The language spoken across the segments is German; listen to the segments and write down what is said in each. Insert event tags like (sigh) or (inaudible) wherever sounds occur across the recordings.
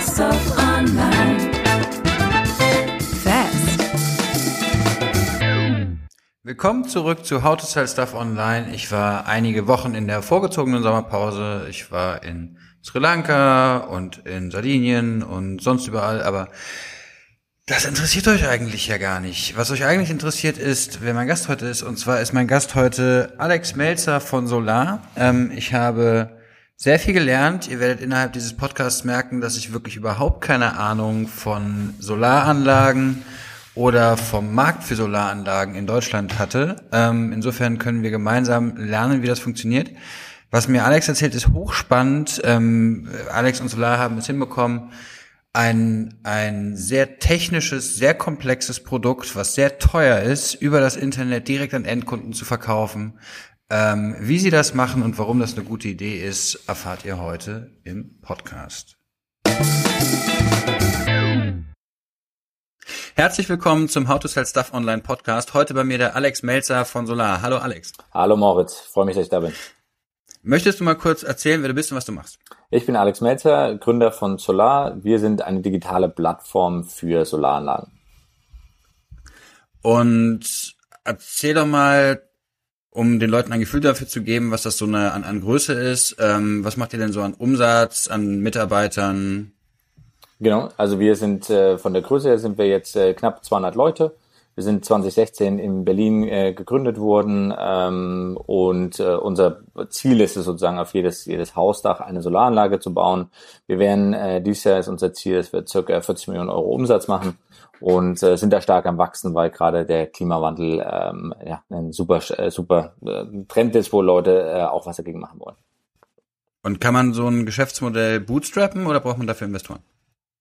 Stuff Online. Willkommen zurück zu How to Sell Stuff Online. Ich war einige Wochen in der vorgezogenen Sommerpause. Ich war in Sri Lanka und in Sardinien und sonst überall, aber das interessiert euch eigentlich ja gar nicht. Was euch eigentlich interessiert ist, wer mein Gast heute ist. Und zwar ist mein Gast heute Alex Melzer von Solar. Ähm, ich habe sehr viel gelernt. Ihr werdet innerhalb dieses Podcasts merken, dass ich wirklich überhaupt keine Ahnung von Solaranlagen oder vom Markt für Solaranlagen in Deutschland hatte. Ähm, insofern können wir gemeinsam lernen, wie das funktioniert. Was mir Alex erzählt, ist hochspannend. Ähm, Alex und Solar haben es hinbekommen, ein, ein sehr technisches, sehr komplexes Produkt, was sehr teuer ist, über das Internet direkt an Endkunden zu verkaufen. Ähm, wie sie das machen und warum das eine gute Idee ist, erfahrt ihr heute im Podcast. Herzlich willkommen zum How to Sell Stuff Online Podcast. Heute bei mir der Alex Melzer von Solar. Hallo Alex. Hallo Moritz, freue mich, dass ich da bin. Möchtest du mal kurz erzählen, wer du bist und was du machst? Ich bin Alex Melzer, Gründer von Solar. Wir sind eine digitale Plattform für Solaranlagen. Und erzähl doch mal, um den Leuten ein Gefühl dafür zu geben, was das so eine an, an Größe ist. Ähm, was macht ihr denn so an Umsatz, an Mitarbeitern? Genau, also wir sind äh, von der Größe her sind wir jetzt äh, knapp 200 Leute. Wir sind 2016 in Berlin äh, gegründet worden ähm, und äh, unser Ziel ist es sozusagen auf jedes, jedes Hausdach eine Solaranlage zu bauen. Wir werden äh, dieses Jahr ist unser Ziel, dass wir circa 40 Millionen Euro Umsatz machen und äh, sind da stark am wachsen, weil gerade der Klimawandel ähm, ja, ein super äh, super äh, Trend ist, wo Leute äh, auch was dagegen machen wollen. Und kann man so ein Geschäftsmodell bootstrappen oder braucht man dafür Investoren?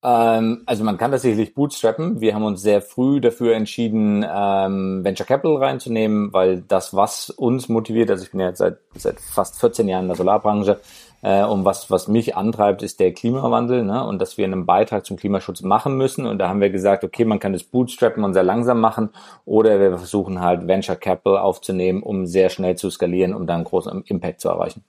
Ähm, also man kann das sicherlich bootstrappen. Wir haben uns sehr früh dafür entschieden, ähm, Venture Capital reinzunehmen, weil das, was uns motiviert, also ich bin ja seit, seit fast 14 Jahren in der Solarbranche, äh, und was, was mich antreibt, ist der Klimawandel ne? und dass wir einen Beitrag zum Klimaschutz machen müssen. Und da haben wir gesagt, okay, man kann das bootstrappen und sehr langsam machen oder wir versuchen halt Venture Capital aufzunehmen, um sehr schnell zu skalieren, um dann einen großen Impact zu erreichen.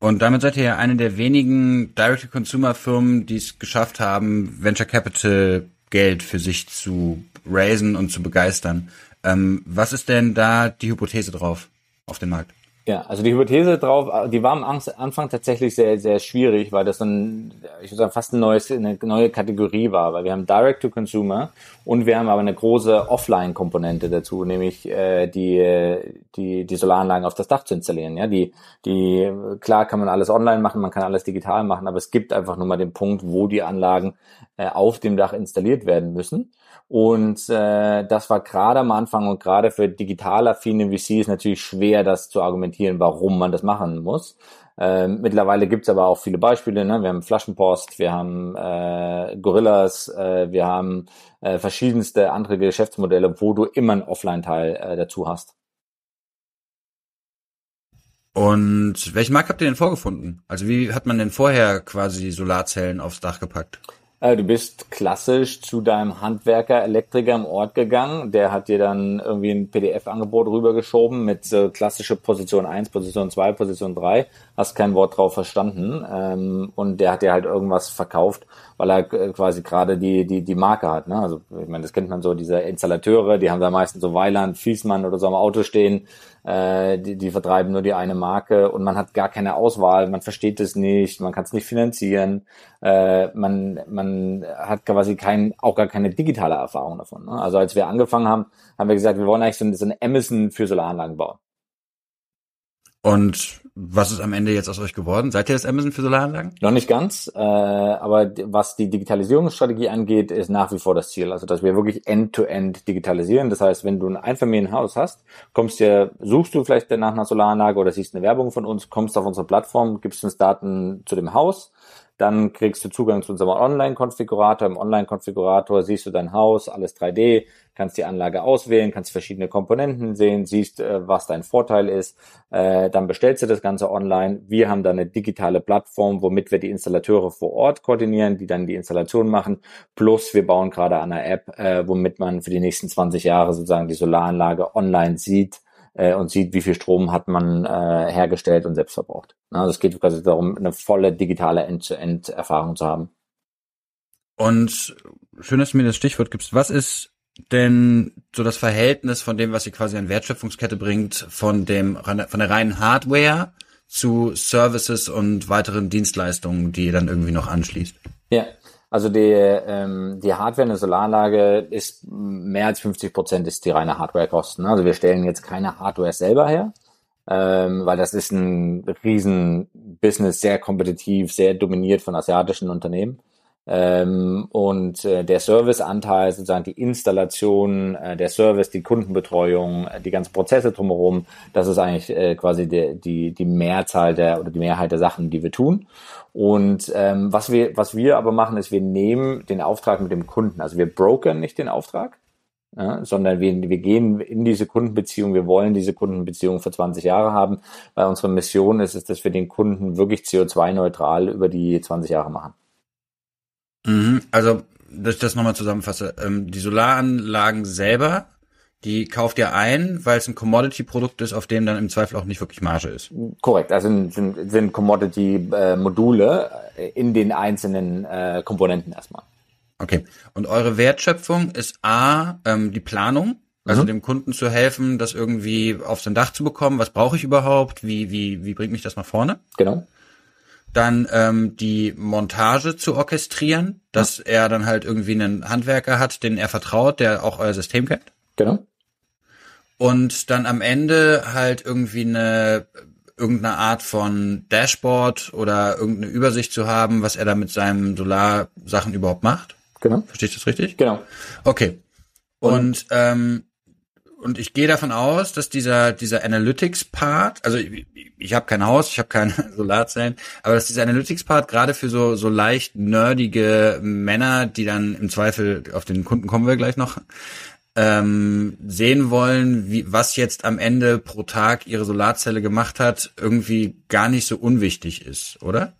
Und damit seid ihr ja eine der wenigen Direct-to-Consumer-Firmen, die es geschafft haben, Venture Capital Geld für sich zu raisen und zu begeistern. Ähm, was ist denn da die Hypothese drauf auf dem Markt? Ja, also die Hypothese drauf, die war am Anfang tatsächlich sehr, sehr schwierig, weil das ein, ich würde sagen, fast ein neues, eine neue Kategorie war, weil wir haben Direct-to-Consumer und wir haben aber eine große Offline-Komponente dazu, nämlich äh, die, die, die Solaranlagen auf das Dach zu installieren. Ja, die, die, klar kann man alles online machen, man kann alles digital machen, aber es gibt einfach nur mal den Punkt, wo die Anlagen äh, auf dem Dach installiert werden müssen. Und äh, das war gerade am Anfang und gerade für digital affine VCs natürlich schwer, das zu argumentieren, warum man das machen muss. Ähm, mittlerweile gibt's aber auch viele Beispiele. Ne? Wir haben Flaschenpost, wir haben äh, Gorillas, äh, wir haben äh, verschiedenste andere Geschäftsmodelle, wo du immer einen Offline-Teil äh, dazu hast. Und welchen Markt habt ihr denn vorgefunden? Also wie hat man denn vorher quasi Solarzellen aufs Dach gepackt? Äh, du bist klassisch zu deinem Handwerker, Elektriker im Ort gegangen. Der hat dir dann irgendwie ein PDF-Angebot rübergeschoben mit so klassische Position 1, Position 2, Position 3. Hast kein Wort drauf verstanden. Ähm, und der hat dir halt irgendwas verkauft, weil er äh, quasi gerade die, die, die Marke hat. Ne? Also ich meine, das kennt man so, diese Installateure, die haben da meistens so Weiland, Fiesmann oder so am Auto stehen äh, die, die vertreiben nur die eine Marke und man hat gar keine Auswahl, man versteht es nicht, man kann es nicht finanzieren, äh, man, man hat quasi kein, auch gar keine digitale Erfahrung davon. Ne? Also als wir angefangen haben, haben wir gesagt, wir wollen eigentlich so ein, so ein Amazon für Solaranlagen bauen. Und was ist am Ende jetzt aus euch geworden? Seid ihr das Amazon für Solaranlagen? Noch nicht ganz, äh, aber was die Digitalisierungsstrategie angeht, ist nach wie vor das Ziel. Also dass wir wirklich end-to-end -end digitalisieren. Das heißt, wenn du ein Einfamilienhaus hast, kommst dir, suchst du vielleicht nach einer Solaranlage oder siehst eine Werbung von uns, kommst auf unsere Plattform, gibst uns Daten zu dem Haus, dann kriegst du Zugang zu unserem Online-Konfigurator. Im Online-Konfigurator siehst du dein Haus, alles 3D, kannst die Anlage auswählen, kannst verschiedene Komponenten sehen, siehst, äh, was dein Vorteil ist. Äh, dann bestellst du das Ganze online. Wir haben dann eine digitale Plattform, womit wir die Installateure vor Ort koordinieren, die dann die Installation machen. Plus wir bauen gerade an einer App, äh, womit man für die nächsten 20 Jahre sozusagen die Solaranlage online sieht äh, und sieht, wie viel Strom hat man äh, hergestellt und selbst verbraucht. Also es geht quasi darum, eine volle digitale End-to-End-Erfahrung zu haben. Und schön, dass du mir das Stichwort gibst. Was ist denn so das Verhältnis von dem, was sie quasi an Wertschöpfungskette bringt, von dem von der reinen Hardware zu Services und weiteren Dienstleistungen, die ihr dann irgendwie noch anschließt? Ja, also die, ähm, die Hardware in der Solaranlage ist mehr als 50 Prozent ist die reine Hardwarekosten. Also wir stellen jetzt keine Hardware selber her, ähm, weil das ist ein riesen Business, sehr kompetitiv, sehr dominiert von asiatischen Unternehmen. Ähm, und äh, der Serviceanteil, sozusagen die Installation, äh, der Service, die Kundenbetreuung, äh, die ganzen Prozesse drumherum, das ist eigentlich äh, quasi die, die, die Mehrzahl der oder die Mehrheit der Sachen, die wir tun. Und ähm, was wir was wir aber machen, ist, wir nehmen den Auftrag mit dem Kunden. Also wir brokern nicht den Auftrag, ja, sondern wir, wir gehen in diese Kundenbeziehung, wir wollen diese Kundenbeziehung für 20 Jahre haben, weil unsere Mission ist es, dass wir den Kunden wirklich CO2-neutral über die 20 Jahre machen. Mhm, also, dass ich das nochmal zusammenfasse. Ähm, die Solaranlagen selber, die kauft ihr ein, weil es ein Commodity-Produkt ist, auf dem dann im Zweifel auch nicht wirklich Marge ist. Korrekt, also sind, sind, sind Commodity-Module äh, in den einzelnen äh, Komponenten erstmal. Okay. Und eure Wertschöpfung ist A, ähm, die Planung, also mhm. dem Kunden zu helfen, das irgendwie auf sein Dach zu bekommen. Was brauche ich überhaupt? Wie, wie, wie bringt mich das nach vorne? Genau dann ähm, die Montage zu orchestrieren, dass ja. er dann halt irgendwie einen Handwerker hat, den er vertraut, der auch euer System kennt. Genau. Und dann am Ende halt irgendwie eine irgendeine Art von Dashboard oder irgendeine Übersicht zu haben, was er da mit seinen Solarsachen überhaupt macht. Genau. Verstehe ich das richtig? Genau. Okay. Und, und ähm, und ich gehe davon aus, dass dieser dieser Analytics-Part, also ich, ich habe kein Haus, ich habe keine (laughs) Solarzellen, aber dass dieser Analytics-Part gerade für so so leicht nerdige Männer, die dann im Zweifel auf den Kunden kommen wir gleich noch, ähm, sehen wollen, wie was jetzt am Ende pro Tag ihre Solarzelle gemacht hat, irgendwie gar nicht so unwichtig ist, oder?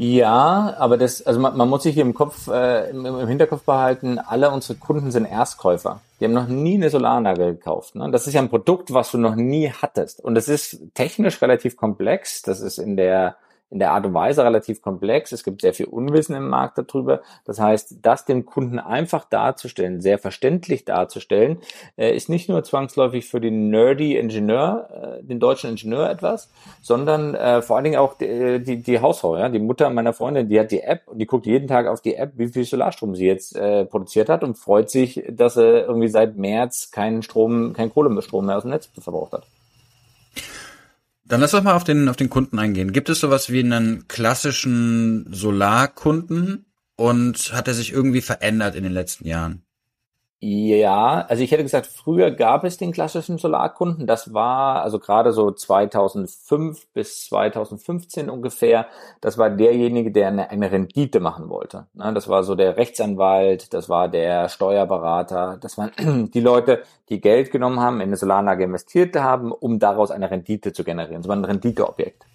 Ja, aber das, also man, man muss sich hier im Kopf, äh, im, im, Hinterkopf behalten, alle unsere Kunden sind Erstkäufer. Die haben noch nie eine Solaranlage gekauft. Ne? Das ist ja ein Produkt, was du noch nie hattest. Und es ist technisch relativ komplex. Das ist in der in der Art und Weise relativ komplex. Es gibt sehr viel Unwissen im Markt darüber. Das heißt, das dem Kunden einfach darzustellen, sehr verständlich darzustellen, äh, ist nicht nur zwangsläufig für den nerdy Ingenieur, äh, den deutschen Ingenieur etwas, sondern äh, vor allen Dingen auch die, die, die Hausfrau, ja, die Mutter meiner Freundin, die hat die App und die guckt jeden Tag auf die App, wie viel Solarstrom sie jetzt produziert hat und freut sich, dass er irgendwie seit März keinen Strom, kein Kohlestrom mehr aus dem Netz verbraucht hat. Dann lass doch mal auf den, auf den Kunden eingehen. Gibt es sowas wie einen klassischen Solarkunden und hat er sich irgendwie verändert in den letzten Jahren? Ja, also ich hätte gesagt, früher gab es den klassischen Solarkunden. Das war also gerade so 2005 bis 2015 ungefähr. Das war derjenige, der eine, eine Rendite machen wollte. Das war so der Rechtsanwalt, das war der Steuerberater, das waren (clears throat) die Leute, die Geld genommen haben, in eine Solaranlage investiert haben, um daraus eine Rendite zu generieren. Das war ein Renditeobjekt.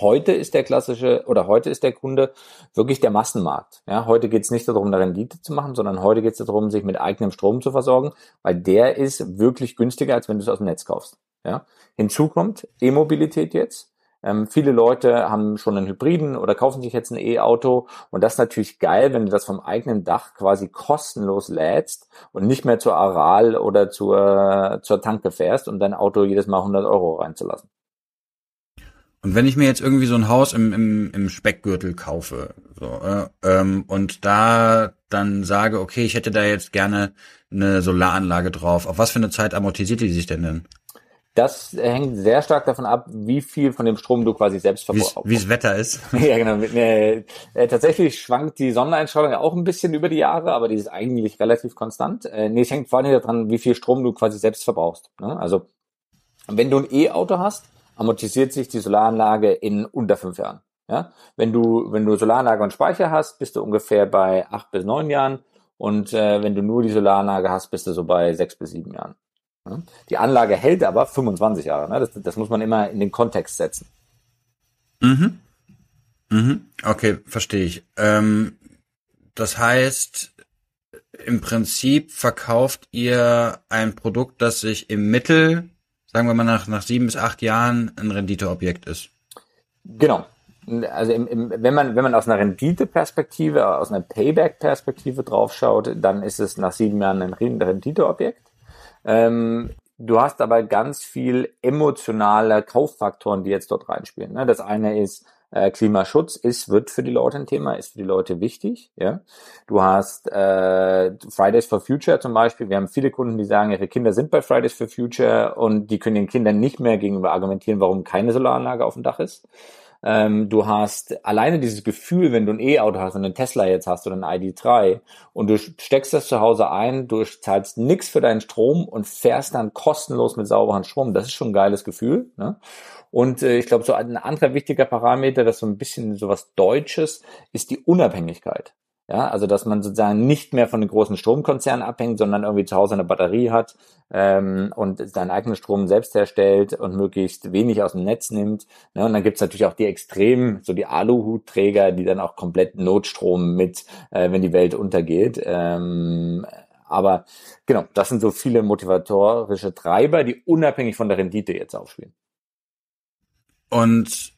Heute ist der klassische oder heute ist der Kunde wirklich der Massenmarkt. Ja, heute geht es nicht darum, eine Rendite zu machen, sondern heute geht es darum, sich mit eigenem Strom zu versorgen, weil der ist wirklich günstiger, als wenn du es aus dem Netz kaufst. Ja. Hinzu kommt E-Mobilität jetzt. Ähm, viele Leute haben schon einen Hybriden oder kaufen sich jetzt ein E-Auto und das ist natürlich geil, wenn du das vom eigenen Dach quasi kostenlos lädst und nicht mehr zur Aral oder zur, zur Tanke fährst und dein Auto jedes Mal 100 Euro reinzulassen. Und wenn ich mir jetzt irgendwie so ein Haus im, im, im Speckgürtel kaufe so, äh, ähm, und da dann sage, okay, ich hätte da jetzt gerne eine Solaranlage drauf, auf was für eine Zeit amortisiert die sich denn denn? Das hängt sehr stark davon ab, wie viel von dem Strom du quasi selbst verbrauchst. Wie es Wetter ist. (laughs) ja, genau. Äh, äh, tatsächlich schwankt die Sonneneinstrahlung auch ein bisschen über die Jahre, aber die ist eigentlich relativ konstant. Äh, nee, es hängt vor allem daran, wie viel Strom du quasi selbst verbrauchst. Ne? Also, wenn du ein E-Auto hast, amortisiert sich die Solaranlage in unter fünf Jahren. Ja? Wenn du, wenn du Solaranlage und Speicher hast, bist du ungefähr bei acht bis neun Jahren. Und äh, wenn du nur die Solaranlage hast, bist du so bei sechs bis sieben Jahren. Ja? Die Anlage hält aber 25 Jahre. Ne? Das, das muss man immer in den Kontext setzen. Mhm. Mhm. Okay, verstehe ich. Ähm, das heißt, im Prinzip verkauft ihr ein Produkt, das sich im Mittel sagen wir mal nach, nach sieben bis acht Jahren ein Renditeobjekt ist. Genau. Also im, im, wenn man wenn man aus einer Renditeperspektive, aus einer Payback-Perspektive draufschaut, dann ist es nach sieben Jahren ein Renditeobjekt. Ähm, du hast aber ganz viel emotionale Kauffaktoren, die jetzt dort reinspielen. Ne? Das eine ist äh, Klimaschutz ist, wird für die Leute ein Thema, ist für die Leute wichtig. Ja, du hast äh, Fridays for Future zum Beispiel. Wir haben viele Kunden, die sagen, ihre Kinder sind bei Fridays for Future und die können den Kindern nicht mehr gegenüber argumentieren, warum keine Solaranlage auf dem Dach ist. Ähm, du hast alleine dieses Gefühl, wenn du ein E-Auto hast und einen Tesla jetzt hast oder ein ID3 und du steckst das zu Hause ein, du zahlst nichts für deinen Strom und fährst dann kostenlos mit sauberen Strom. Das ist schon ein geiles Gefühl. Ne? Und äh, ich glaube, so ein anderer wichtiger Parameter, das so ein bisschen so was Deutsches, ist die Unabhängigkeit. Ja, also dass man sozusagen nicht mehr von den großen Stromkonzernen abhängt, sondern irgendwie zu Hause eine Batterie hat ähm, und seinen eigenen Strom selbst herstellt und möglichst wenig aus dem Netz nimmt. Ne? Und dann gibt's natürlich auch die Extremen, so die Aluhutträger, die dann auch komplett Notstrom mit, äh, wenn die Welt untergeht. Ähm, aber genau, das sind so viele motivatorische Treiber, die unabhängig von der Rendite jetzt aufspielen. Und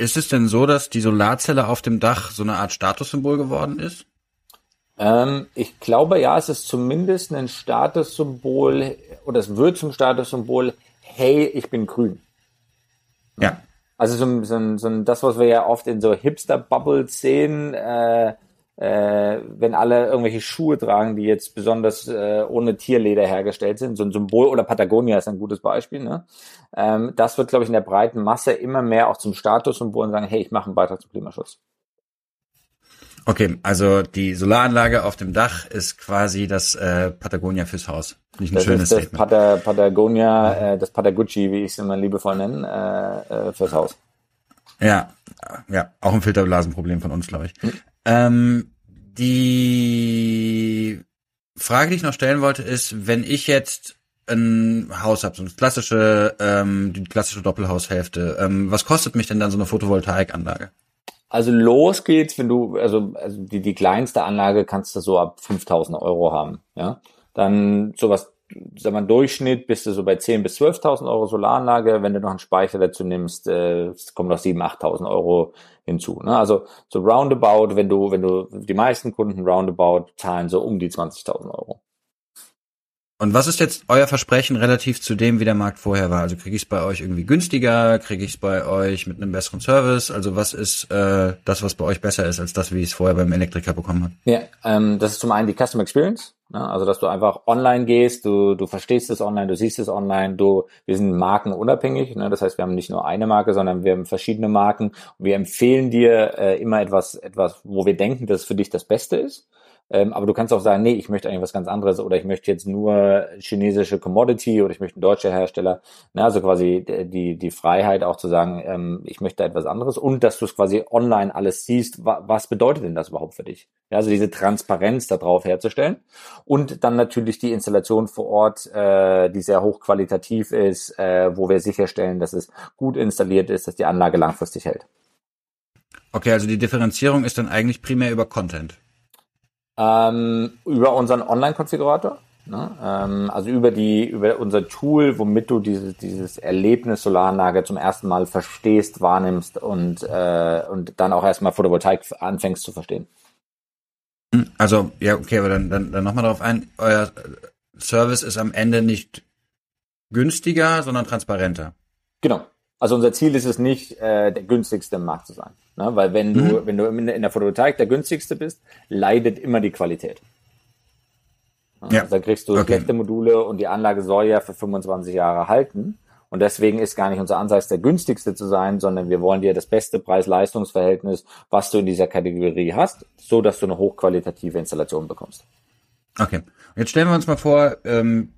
ist es denn so, dass die Solarzelle auf dem Dach so eine Art Statussymbol geworden ist? Ähm, ich glaube ja, es ist zumindest ein Statussymbol oder es wird zum Statussymbol, hey, ich bin grün. Ja. Also so, so, so das, was wir ja oft in so Hipster-Bubbles sehen, äh, äh, wenn alle irgendwelche Schuhe tragen, die jetzt besonders äh, ohne Tierleder hergestellt sind, so ein Symbol oder Patagonia ist ein gutes Beispiel. Ne? Ähm, das wird, glaube ich, in der breiten Masse immer mehr auch zum Statussymbol und sagen, hey, ich mache einen Beitrag zum Klimaschutz. Okay, also die Solaranlage auf dem Dach ist quasi das äh, Patagonia fürs Haus. Nicht ein das schönes ist das Statement. Pata Patagonia, äh, das Patagucci, wie ich es immer liebevoll nenne, äh, äh, fürs Haus. Ja, ja, auch ein Filterblasenproblem von uns, glaube ich. Hm. Ähm, die Frage, die ich noch stellen wollte, ist, wenn ich jetzt ein Haus habe, so eine klassische, ähm, die klassische Doppelhaushälfte, ähm, was kostet mich denn dann so eine Photovoltaikanlage? Also los geht's, wenn du, also, also die, die kleinste Anlage kannst du so ab 5000 Euro haben, ja. Dann sowas sag mal, Durchschnitt bist du so bei 10.000 bis 12.000 Euro Solaranlage. Wenn du noch einen Speicher dazu nimmst, äh, kommen noch 7.000, 8.000 Euro hinzu. Ne? Also so roundabout, wenn du, wenn du, die meisten Kunden roundabout zahlen so um die 20.000 Euro. Und was ist jetzt euer Versprechen relativ zu dem, wie der Markt vorher war? Also kriege ich es bei euch irgendwie günstiger? Kriege ich es bei euch mit einem besseren Service? Also was ist äh, das, was bei euch besser ist, als das, wie es vorher beim Elektriker bekommen hat? Ja, ähm, das ist zum einen die Customer Experience. Ne? Also dass du einfach online gehst, du, du verstehst es online, du siehst es online, du, wir sind markenunabhängig. Ne? Das heißt, wir haben nicht nur eine Marke, sondern wir haben verschiedene Marken. Wir empfehlen dir äh, immer etwas, etwas, wo wir denken, dass es für dich das Beste ist. Ähm, aber du kannst auch sagen, nee, ich möchte eigentlich was ganz anderes oder ich möchte jetzt nur chinesische Commodity oder ich möchte einen deutschen Hersteller. Na, also quasi die, die Freiheit auch zu sagen, ähm, ich möchte etwas anderes und dass du es quasi online alles siehst, wa was bedeutet denn das überhaupt für dich? Ja, also diese Transparenz darauf herzustellen und dann natürlich die Installation vor Ort, äh, die sehr hochqualitativ ist, äh, wo wir sicherstellen, dass es gut installiert ist, dass die Anlage langfristig hält. Okay, also die Differenzierung ist dann eigentlich primär über Content ähm, über unseren Online-Konfigurator. Ne? Ähm, also über die über unser Tool, womit du dieses dieses Erlebnis Solaranlage zum ersten Mal verstehst, wahrnimmst und äh, und dann auch erstmal Photovoltaik anfängst zu verstehen. Hm, also ja okay, aber dann dann, dann nochmal darauf ein. Euer Service ist am Ende nicht günstiger, sondern transparenter. Genau. Also unser Ziel ist es nicht, äh, der günstigste im Markt zu sein. Ne? Weil wenn du, mhm. wenn du in der Photovoltaik der günstigste bist, leidet immer die Qualität. Ja. Also da kriegst du okay. schlechte Module und die Anlage soll ja für 25 Jahre halten. Und deswegen ist gar nicht unser Ansatz, der günstigste zu sein, sondern wir wollen dir das beste Preis-Leistungs-Verhältnis, was du in dieser Kategorie hast, so dass du eine hochqualitative Installation bekommst. Okay. Jetzt stellen wir uns mal vor, ähm,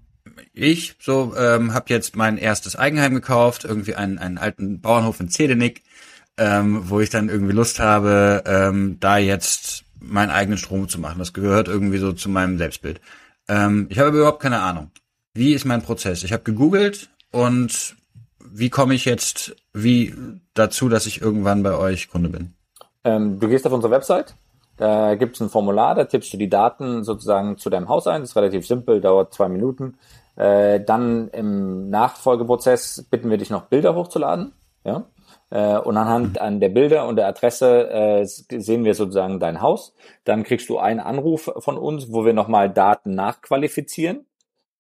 ich so ähm, habe jetzt mein erstes Eigenheim gekauft, irgendwie einen, einen alten Bauernhof in Zedenick ähm, wo ich dann irgendwie Lust habe, ähm, da jetzt meinen eigenen Strom zu machen. Das gehört irgendwie so zu meinem Selbstbild. Ähm, ich habe überhaupt keine Ahnung. Wie ist mein Prozess? Ich habe gegoogelt und wie komme ich jetzt wie dazu, dass ich irgendwann bei euch Kunde bin? Ähm, du gehst auf unsere Website, Da gibt es ein Formular, da tippst du die Daten sozusagen zu deinem Haus ein. Das ist relativ simpel, dauert zwei Minuten. Äh, dann im Nachfolgeprozess bitten wir dich noch Bilder hochzuladen. Ja? Äh, und anhand an der Bilder und der Adresse äh, sehen wir sozusagen dein Haus. Dann kriegst du einen Anruf von uns, wo wir nochmal Daten nachqualifizieren.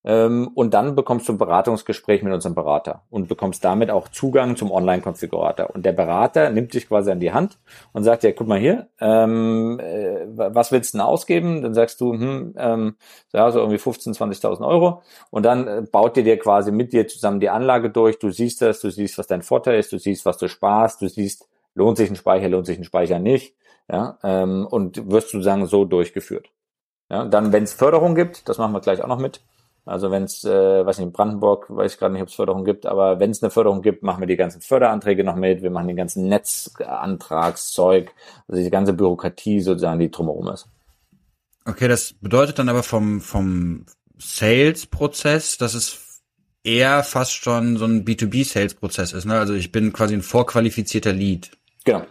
Ähm, und dann bekommst du ein Beratungsgespräch mit unserem Berater und bekommst damit auch Zugang zum Online-Konfigurator. Und der Berater nimmt dich quasi an die Hand und sagt ja, guck mal hier, ähm, äh, was willst du denn ausgeben? Dann sagst du, hm, ähm, ja, so irgendwie 15.000, 20.000 Euro. Und dann äh, baut dir dir quasi mit dir zusammen die Anlage durch. Du siehst das, du siehst, was dein Vorteil ist, du siehst, was du sparst, du siehst, lohnt sich ein Speicher, lohnt sich ein Speicher nicht. Ja, ähm, und wirst sozusagen so durchgeführt. Ja, dann, wenn es Förderung gibt, das machen wir gleich auch noch mit, also wenn es, äh, weiß nicht, in Brandenburg, weiß ich gerade nicht, ob es Förderung gibt, aber wenn es eine Förderung gibt, machen wir die ganzen Förderanträge noch mit, wir machen den ganzen Netzantragszeug, also die ganze Bürokratie sozusagen, die drumherum ist. Okay, das bedeutet dann aber vom, vom Sales-Prozess, dass es eher fast schon so ein B2B-Sales-Prozess ist. Ne? Also ich bin quasi ein vorqualifizierter Lead. Genau.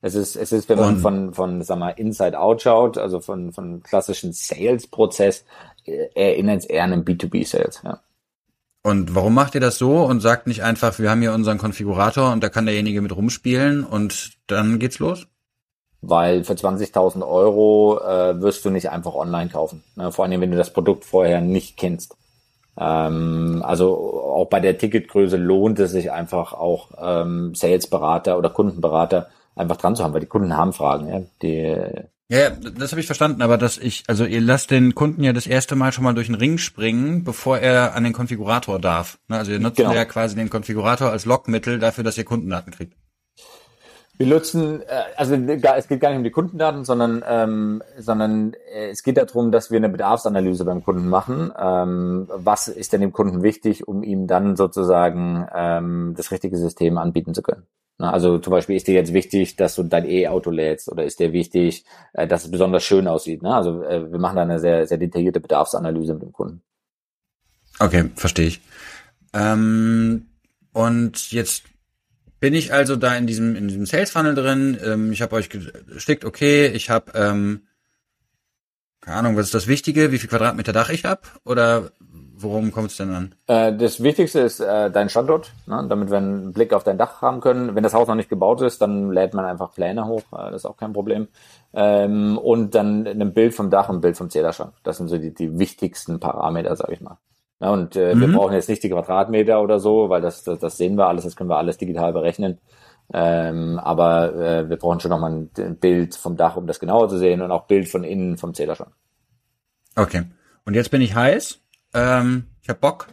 Es ist, es ist, wenn man von, von, sag mal, Inside Out schaut, also von, von klassischen Sales-Prozess, erinnert es eher an einen B2B-Sales, ja. Und warum macht ihr das so und sagt nicht einfach, wir haben hier unseren Konfigurator und da kann derjenige mit rumspielen und dann geht's los? Weil für 20.000 Euro äh, wirst du nicht einfach online kaufen. Ne? Vor allem, wenn du das Produkt vorher nicht kennst. Ähm, also auch bei der Ticketgröße lohnt es sich einfach auch ähm, Salesberater oder Kundenberater einfach dran zu haben, weil die Kunden haben Fragen. Ja? Die, ja, das habe ich verstanden, aber dass ich, also ihr lasst den Kunden ja das erste Mal schon mal durch den Ring springen, bevor er an den Konfigurator darf. Ne, also ihr nutzt genau. ja quasi den Konfigurator als Lockmittel dafür, dass ihr Kundendaten kriegt. Wir nutzen, äh, also es geht gar nicht um die Kundendaten, sondern, ähm, sondern äh, es geht darum, dass wir eine Bedarfsanalyse beim Kunden machen. Ähm, was ist denn dem Kunden wichtig, um ihm dann sozusagen ähm, das richtige System anbieten zu können? Also zum Beispiel ist dir jetzt wichtig, dass du dein E-Auto lädst oder ist dir wichtig, äh, dass es besonders schön aussieht. Ne? Also äh, wir machen da eine sehr, sehr detaillierte Bedarfsanalyse mit dem Kunden. Okay, verstehe ich. Ähm, und jetzt bin ich also da in diesem in diesem Sales Funnel drin. Ähm, ich habe euch gestickt, okay, ich habe ähm, keine Ahnung, was ist das Wichtige, wie viel Quadratmeter Dach ich habe oder Worum kommt es denn an? Äh, das Wichtigste ist äh, dein Standort, ne? damit wir einen Blick auf dein Dach haben können. Wenn das Haus noch nicht gebaut ist, dann lädt man einfach Pläne hoch, äh, das ist auch kein Problem. Ähm, und dann ein Bild vom Dach und ein Bild vom Zählerschrank. Das sind so die, die wichtigsten Parameter, sag ich mal. Ja, und äh, mhm. wir brauchen jetzt nicht die Quadratmeter oder so, weil das, das, das sehen wir alles, das können wir alles digital berechnen. Ähm, aber äh, wir brauchen schon nochmal ein Bild vom Dach, um das genauer zu sehen und auch Bild von innen vom Zählerschrank. Okay. Und jetzt bin ich heiß ähm, ich hab Bock.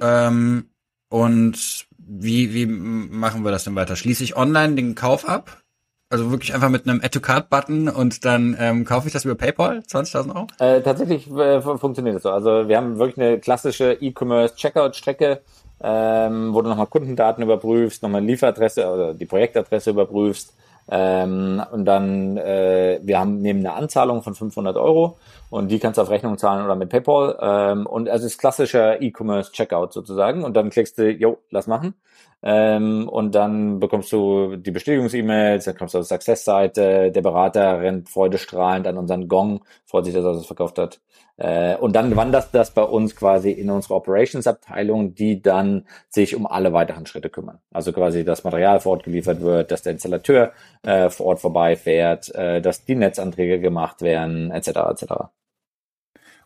Ähm, und wie, wie machen wir das denn weiter? Schließe ich online den Kauf ab? Also wirklich einfach mit einem Add to Card Button und dann ähm, kaufe ich das über PayPal, 20.000 Euro? Äh, tatsächlich äh, funktioniert das so. Also wir haben wirklich eine klassische E-Commerce Checkout Strecke, ähm, wo du nochmal Kundendaten überprüfst, nochmal Lieferadresse oder die Projektadresse überprüfst. Ähm, und dann, äh, wir haben neben eine Anzahlung von 500 Euro und die kannst du auf Rechnung zahlen oder mit PayPal. Ähm, und es ist klassischer E-Commerce Checkout sozusagen. Und dann klickst du, jo, lass machen. Ähm, und dann bekommst du die Bestätigungs-E-Mails, dann kommst du auf die Success-Seite, der Berater rennt freudestrahlend an unseren Gong, freut sich, dass er das verkauft hat. Äh, und dann wandert das bei uns quasi in unsere Operations-Abteilung, die dann sich um alle weiteren Schritte kümmern. Also quasi das Material vor Ort geliefert wird, dass der Installateur äh, vor Ort vorbeifährt, äh, dass die Netzanträge gemacht werden, etc. etc.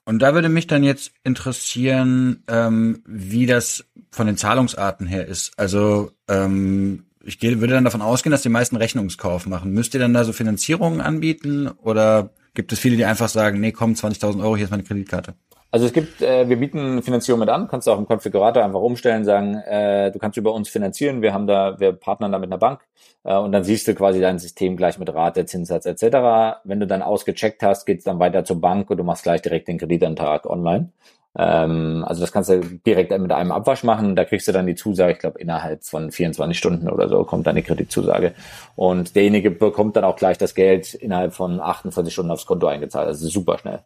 Und da würde mich dann jetzt interessieren, ähm, wie das von den Zahlungsarten her ist. Also ähm, ich gehe, würde dann davon ausgehen, dass die meisten Rechnungskauf machen. Müsst ihr dann da so Finanzierungen anbieten oder gibt es viele, die einfach sagen, nee, komm, 20.000 Euro, hier ist meine Kreditkarte? Also es gibt, äh, wir bieten Finanzierung mit an, kannst du auch im Konfigurator einfach umstellen, sagen, äh, du kannst über uns finanzieren, wir haben da, wir partnern da mit einer Bank äh, und dann siehst du quasi dein System gleich mit Rate, Zinssatz etc. Wenn du dann ausgecheckt hast, geht's dann weiter zur Bank und du machst gleich direkt den Kreditantrag online. Ähm, also das kannst du direkt mit einem Abwasch machen, da kriegst du dann die Zusage, ich glaube innerhalb von 24 Stunden oder so kommt dann die Kreditzusage und derjenige bekommt dann auch gleich das Geld innerhalb von 48 Stunden aufs Konto eingezahlt, also super schnell.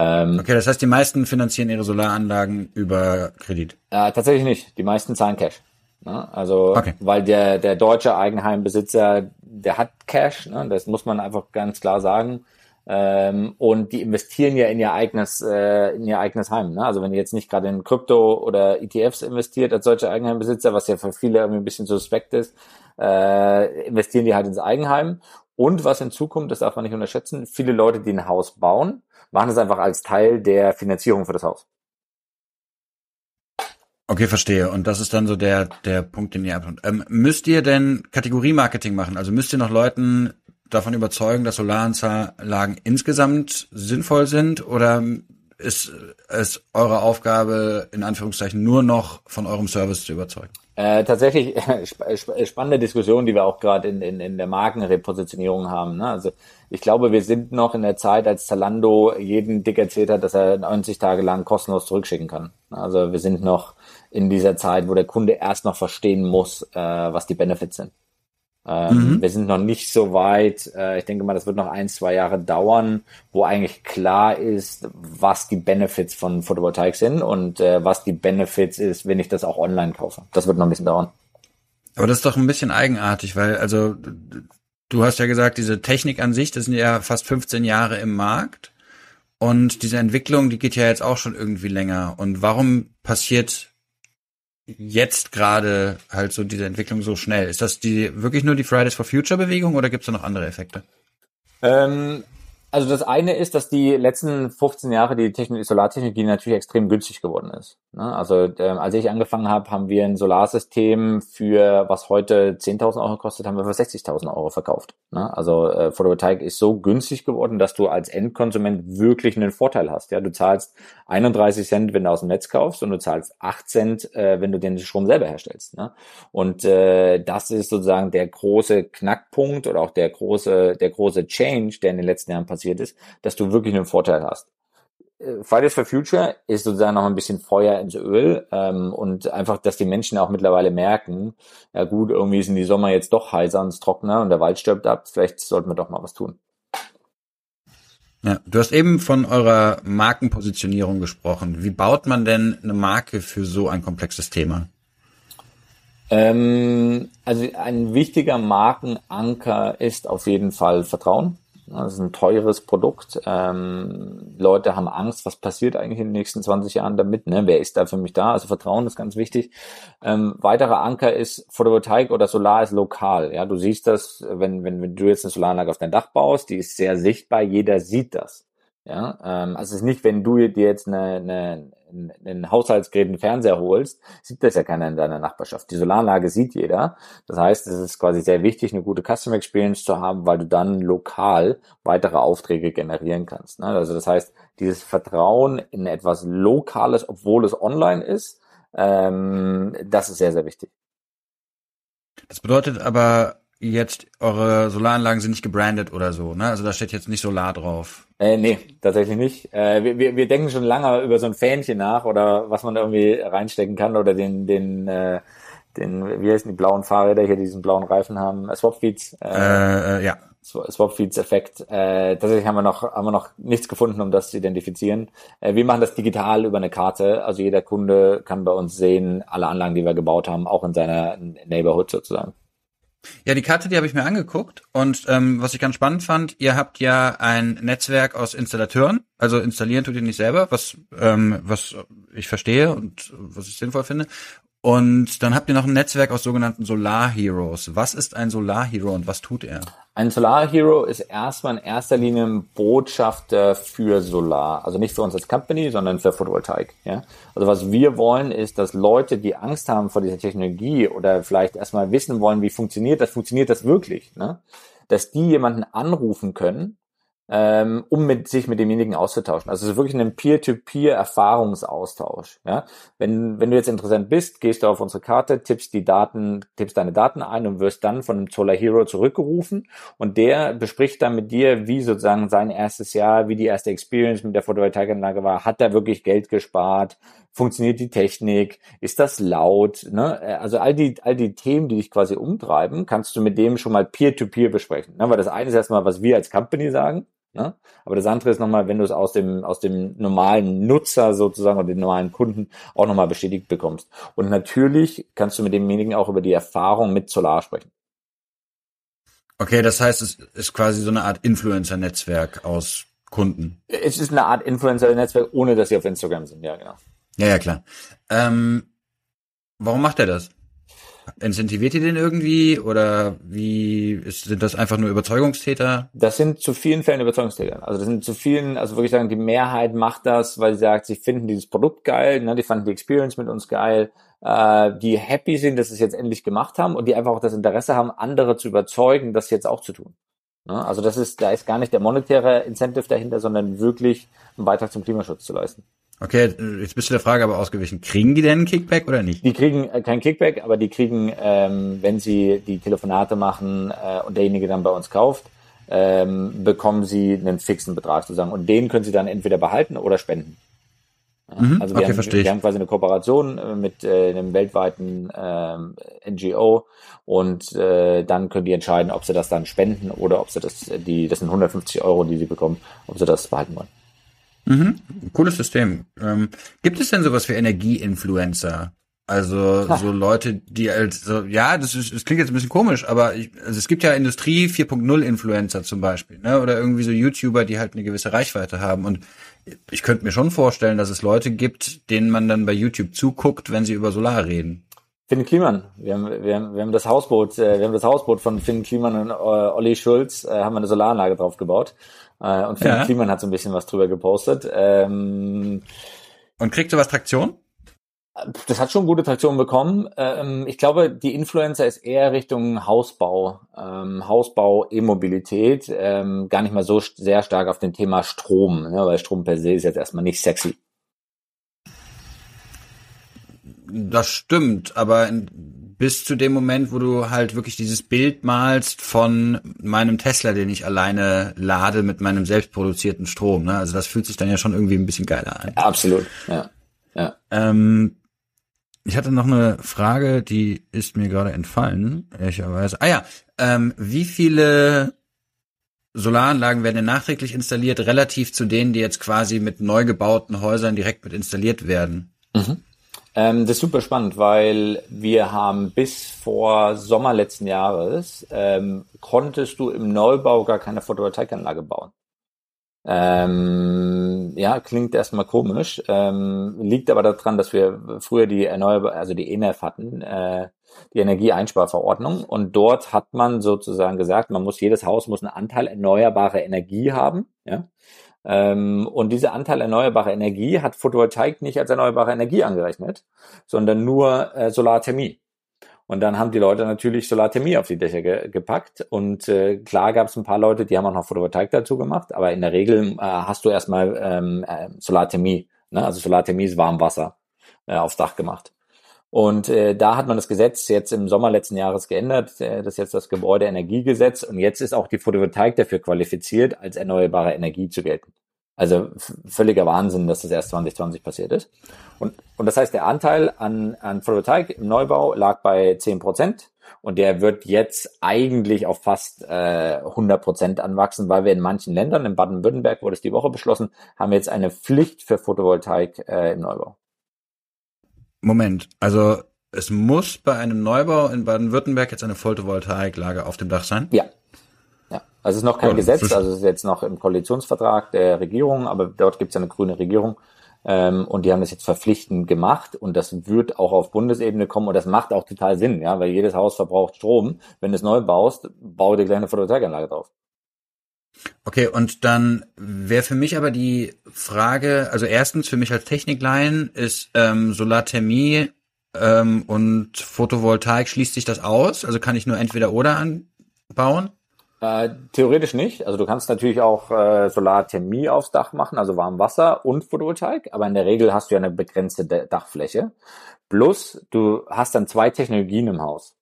Ähm, okay, das heißt, die meisten finanzieren ihre Solaranlagen über Kredit? Äh, tatsächlich nicht. Die meisten zahlen Cash. Ne? Also, Okay. weil der, der deutsche Eigenheimbesitzer, der hat Cash, ne? das muss man einfach ganz klar sagen. Ähm, und die investieren ja in ihr eigenes, äh, in ihr eigenes Heim. Ne? Also wenn ihr jetzt nicht gerade in Krypto oder ETFs investiert als solcher Eigenheimbesitzer, was ja für viele irgendwie ein bisschen suspekt ist, äh, investieren die halt ins Eigenheim. Und was hinzukommt, das darf man nicht unterschätzen, viele Leute, die ein Haus bauen, machen es einfach als Teil der Finanzierung für das Haus. Okay, verstehe. Und das ist dann so der, der Punkt, den ihr abtut. Ähm, müsst ihr denn Kategoriemarketing machen? Also müsst ihr noch Leuten davon überzeugen, dass Solaranlagen insgesamt sinnvoll sind? Oder ist es eure Aufgabe, in Anführungszeichen, nur noch von eurem Service zu überzeugen? Äh, tatsächlich (laughs) sp sp spannende Diskussion, die wir auch gerade in, in, in der Markenrepositionierung haben. Ne? Also ich glaube, wir sind noch in der Zeit, als Zalando jeden dick erzählt hat, dass er 90 Tage lang kostenlos zurückschicken kann. Also wir sind noch in dieser Zeit, wo der Kunde erst noch verstehen muss, äh, was die Benefits sind. Ähm, Mhm. Wir sind noch nicht so weit. Äh, ich denke mal, das wird noch ein, zwei Jahre dauern, wo eigentlich klar ist, was die Benefits von Photovoltaik sind und äh, was die Benefits ist, wenn ich das auch online kaufe. Das wird noch ein bisschen dauern. Aber das ist doch ein bisschen eigenartig, weil, also, du hast ja gesagt, diese Technik an sich, das sind ja fast 15 Jahre im Markt. Und diese Entwicklung, die geht ja jetzt auch schon irgendwie länger. Und warum passiert jetzt gerade halt so diese Entwicklung so schnell? Ist das die wirklich nur die Fridays for Future Bewegung oder gibt es da noch andere Effekte? Ähm, also das eine ist, dass die letzten 15 Jahre die Technik, Solartechnologie natürlich extrem günstig geworden ist. Ne? Also ähm, als ich angefangen habe, haben wir ein Solarsystem für was heute 10.000 Euro kostet, haben wir für 60.000 Euro verkauft. Ne? Also äh, Photovoltaik ist so günstig geworden, dass du als Endkonsument wirklich einen Vorteil hast. Ja, du zahlst 31 Cent, wenn du aus dem Netz kaufst, und du zahlst 8 Cent, äh, wenn du den Strom selber herstellst. Ne? Und äh, das ist sozusagen der große Knackpunkt oder auch der große, der große Change, der in den letzten Jahren passiert ist, dass du wirklich einen Vorteil hast. Äh, Fridays for Future ist sozusagen noch ein bisschen Feuer ins Öl ähm, und einfach, dass die Menschen auch mittlerweile merken, ja gut, irgendwie sind die Sommer jetzt doch heißer und trockener und der Wald stirbt ab, vielleicht sollten wir doch mal was tun. Ja, du hast eben von eurer Markenpositionierung gesprochen. Wie baut man denn eine Marke für so ein komplexes Thema? Ähm, also ein wichtiger Markenanker ist auf jeden Fall Vertrauen. Das ist ein teures Produkt. Ähm, Leute haben Angst, was passiert eigentlich in den nächsten 20 Jahren damit? Ne? Wer ist da für mich da? Also Vertrauen ist ganz wichtig. Ähm, weiterer Anker ist Photovoltaik oder Solar ist lokal. Ja, du siehst das, wenn, wenn, wenn du jetzt eine Solaranlage auf dein Dach baust, die ist sehr sichtbar, jeder sieht das. Ja, ähm, also es ist nicht, wenn du dir jetzt eine, eine, einen Haushaltsgerät, einen Fernseher holst, sieht das ja keiner in deiner Nachbarschaft. Die Solaranlage sieht jeder. Das heißt, es ist quasi sehr wichtig, eine gute Customer Experience zu haben, weil du dann lokal weitere Aufträge generieren kannst. Ne? Also das heißt, dieses Vertrauen in etwas Lokales, obwohl es online ist, ähm, das ist sehr, sehr wichtig. Das bedeutet aber jetzt, eure Solaranlagen sind nicht gebrandet oder so, ne? Also da steht jetzt nicht Solar drauf. Äh, nee, tatsächlich nicht. Äh, wir, wir, wir denken schon lange über so ein Fähnchen nach oder was man da irgendwie reinstecken kann oder den, den, äh, den, wie heißen die blauen Fahrräder hier, die diesen blauen Reifen haben, äh, Swapfeeds, äh, Äh, äh, ja. Swapfeeds-Effekt. Äh, tatsächlich haben wir noch, haben wir noch nichts gefunden, um das zu identifizieren. Äh, wir machen das digital über eine Karte. Also jeder Kunde kann bei uns sehen, alle Anlagen, die wir gebaut haben, auch in seiner Neighborhood sozusagen. Ja, die Karte, die habe ich mir angeguckt und ähm, was ich ganz spannend fand, ihr habt ja ein Netzwerk aus Installateuren, also installieren tut ihr nicht selber, was ähm, was ich verstehe und was ich sinnvoll finde. Und dann habt ihr noch ein Netzwerk aus sogenannten Solar Heroes. Was ist ein Solar Hero und was tut er? Ein Solar Hero ist erstmal in erster Linie ein Botschafter für Solar. Also nicht für uns als Company, sondern für Photovoltaik. Ja? Also was wir wollen, ist, dass Leute, die Angst haben vor dieser Technologie oder vielleicht erstmal wissen wollen, wie funktioniert das, funktioniert das wirklich, ne? dass die jemanden anrufen können, ähm, um mit sich mit demjenigen auszutauschen. Also es ist wirklich ein Peer-to-Peer-Erfahrungsaustausch. Ja? Wenn, wenn du jetzt interessant bist, gehst du auf unsere Karte, tippst die Daten, tippst deine Daten ein und wirst dann von einem Solar Hero zurückgerufen und der bespricht dann mit dir, wie sozusagen sein erstes Jahr, wie die erste Experience mit der Photovoltaikanlage war. Hat er wirklich Geld gespart? Funktioniert die Technik? Ist das laut? Ne? Also all die, all die Themen, die dich quasi umtreiben, kannst du mit dem schon mal Peer-to-Peer besprechen. Ne? Weil das eine ist erstmal, was wir als Company sagen. Ne? Aber das andere ist nochmal, wenn du es aus dem, aus dem normalen Nutzer sozusagen oder dem normalen Kunden auch nochmal bestätigt bekommst. Und natürlich kannst du mit demjenigen auch über die Erfahrung mit Solar sprechen. Okay, das heißt, es ist quasi so eine Art Influencer-Netzwerk aus Kunden. Es ist eine Art Influencer-Netzwerk, ohne dass sie auf Instagram sind, ja, genau. Ja, ja, klar. Ähm, warum macht er das? Incentiviert ihr den irgendwie oder wie ist, sind das einfach nur Überzeugungstäter? Das sind zu vielen Fällen Überzeugungstäter. Also das sind zu vielen, also wirklich sagen, die Mehrheit macht das, weil sie sagt, sie finden dieses Produkt geil, ne, die fanden die Experience mit uns geil, äh, die happy sind, dass sie es jetzt endlich gemacht haben und die einfach auch das Interesse haben, andere zu überzeugen, das jetzt auch zu tun. Ne? Also das ist, da ist gar nicht der monetäre Incentive dahinter, sondern wirklich einen Beitrag zum Klimaschutz zu leisten. Okay, jetzt bist du der Frage aber ausgewichen. Kriegen die denn ein Kickback oder nicht? Die kriegen äh, kein Kickback, aber die kriegen, ähm, wenn sie die Telefonate machen äh, und derjenige dann bei uns kauft, ähm, bekommen sie einen fixen Betrag sozusagen. Und den können sie dann entweder behalten oder spenden. Ja, Mhm, also wir, okay, haben, wir haben quasi eine Kooperation äh, mit äh, einem weltweiten ähm, NGO und äh, dann können die entscheiden, ob sie das dann spenden oder ob sie das, äh, die, das sind 150 Euro, die sie bekommen, ob sie das behalten wollen. Mhm. Cooles System. Ähm, gibt es denn sowas wie Energieinfluencer? Also so Leute, die als so, ja, das ist, das klingt jetzt ein bisschen komisch, aber ich, also es gibt ja Industrie 4.0 Influencer zum Beispiel, ne? Oder irgendwie so YouTuber, die halt eine gewisse Reichweite haben. Und ich könnte mir schon vorstellen, dass es Leute gibt, denen man dann bei YouTube zuguckt, wenn sie über Solar reden. Finn Kliman, wir haben, wir haben, wir haben das Hausboot, äh, wir haben das Hausboot von Finn Kliman und äh, Olli Schulz, äh, haben wir eine Solaranlage drauf gebaut. Äh, und Finn Ja. Kliman hat so ein bisschen was drüber gepostet. Ähm, Und kriegt sowas Traktion? das hat schon gute Traktion bekommen. Ähm, ich glaube, die Influencer ist eher Richtung Hausbau, ähm, Hausbau, E-Mobilität, ähm, gar nicht mal so st- sehr stark auf dem Thema Strom, ne, weil Strom per se ist jetzt erstmal nicht sexy. Das stimmt, aber in, bis zu dem Moment, wo du halt wirklich dieses Bild malst von meinem Tesla, den ich alleine lade mit meinem selbstproduzierten Strom, ne? Also das fühlt sich dann ja schon irgendwie ein bisschen geiler an. Absolut, ja. ja. Ähm, ich hatte noch eine Frage, die ist mir gerade entfallen, ehrlicherweise. Ah ja, ähm, wie viele Solaranlagen werden denn nachträglich installiert, relativ zu denen, die jetzt quasi mit neu gebauten Häusern direkt mit installiert werden? Ähm, das ist super spannend, weil wir haben bis vor Sommer letzten Jahres ähm, konntest du im Neubau gar keine Photovoltaikanlage bauen. Ähm, ja, klingt erstmal komisch, ähm, liegt aber daran, dass wir früher die erneuerbare, also die ENEF hatten, äh, die Energieeinsparverordnung und dort hat man sozusagen gesagt, man muss jedes Haus muss einen Anteil erneuerbare Energie haben, ja. Ähm, und dieser Anteil erneuerbare Energie hat Photovoltaik nicht als erneuerbare Energie angerechnet, sondern nur äh, Solarthermie. Und dann haben die Leute natürlich Solarthermie auf die Dächer ge gepackt. Und äh, klar gab es ein paar Leute, die haben auch noch Photovoltaik dazu gemacht, aber in der Regel äh, hast du erstmal ähm, äh, Solarthermie. Ne? Also Solarthermie ist Warmwasser äh, aufs Dach gemacht. Und äh, da hat man das Gesetz jetzt im Sommer letzten Jahres geändert. Äh, das ist jetzt das Gebäudeenergiegesetz. Und jetzt ist auch die Photovoltaik dafür qualifiziert, als erneuerbare Energie zu gelten. Also völliger Wahnsinn, dass das erst 2020 passiert ist. Und, und das heißt, der Anteil an, an Photovoltaik im Neubau lag bei 10 Prozent. Und der wird jetzt eigentlich auf fast äh, 100 Prozent anwachsen, weil wir in manchen Ländern, in Baden-Württemberg wurde es die Woche beschlossen, haben jetzt eine Pflicht für Photovoltaik äh, im Neubau. Moment, also es muss bei einem Neubau in Baden-Württemberg jetzt eine Photovoltaiklage auf dem Dach sein? Ja. Ja. Also es ist noch kein Ja, Gesetz, also es ist jetzt noch im Koalitionsvertrag der Regierung, aber dort gibt es ja eine grüne Regierung. Ähm, und die haben das jetzt verpflichtend gemacht und das wird auch auf Bundesebene kommen und das macht auch total Sinn, ja, weil jedes Haus verbraucht Strom. Wenn du es neu baust, bau dir gleich eine Photovoltaikanlage drauf. Okay, und dann wäre für mich aber die Frage, also erstens für mich als Techniklein ist ähm, Solarthermie ähm, und Photovoltaik, schließt sich das aus? Also kann ich nur entweder oder anbauen? Äh, theoretisch nicht. Also du kannst natürlich auch äh, Solarthermie aufs Dach machen, also Warmwasser und Photovoltaik, aber in der Regel hast du ja eine begrenzte Dachfläche. Plus du hast dann zwei Technologien im Haus.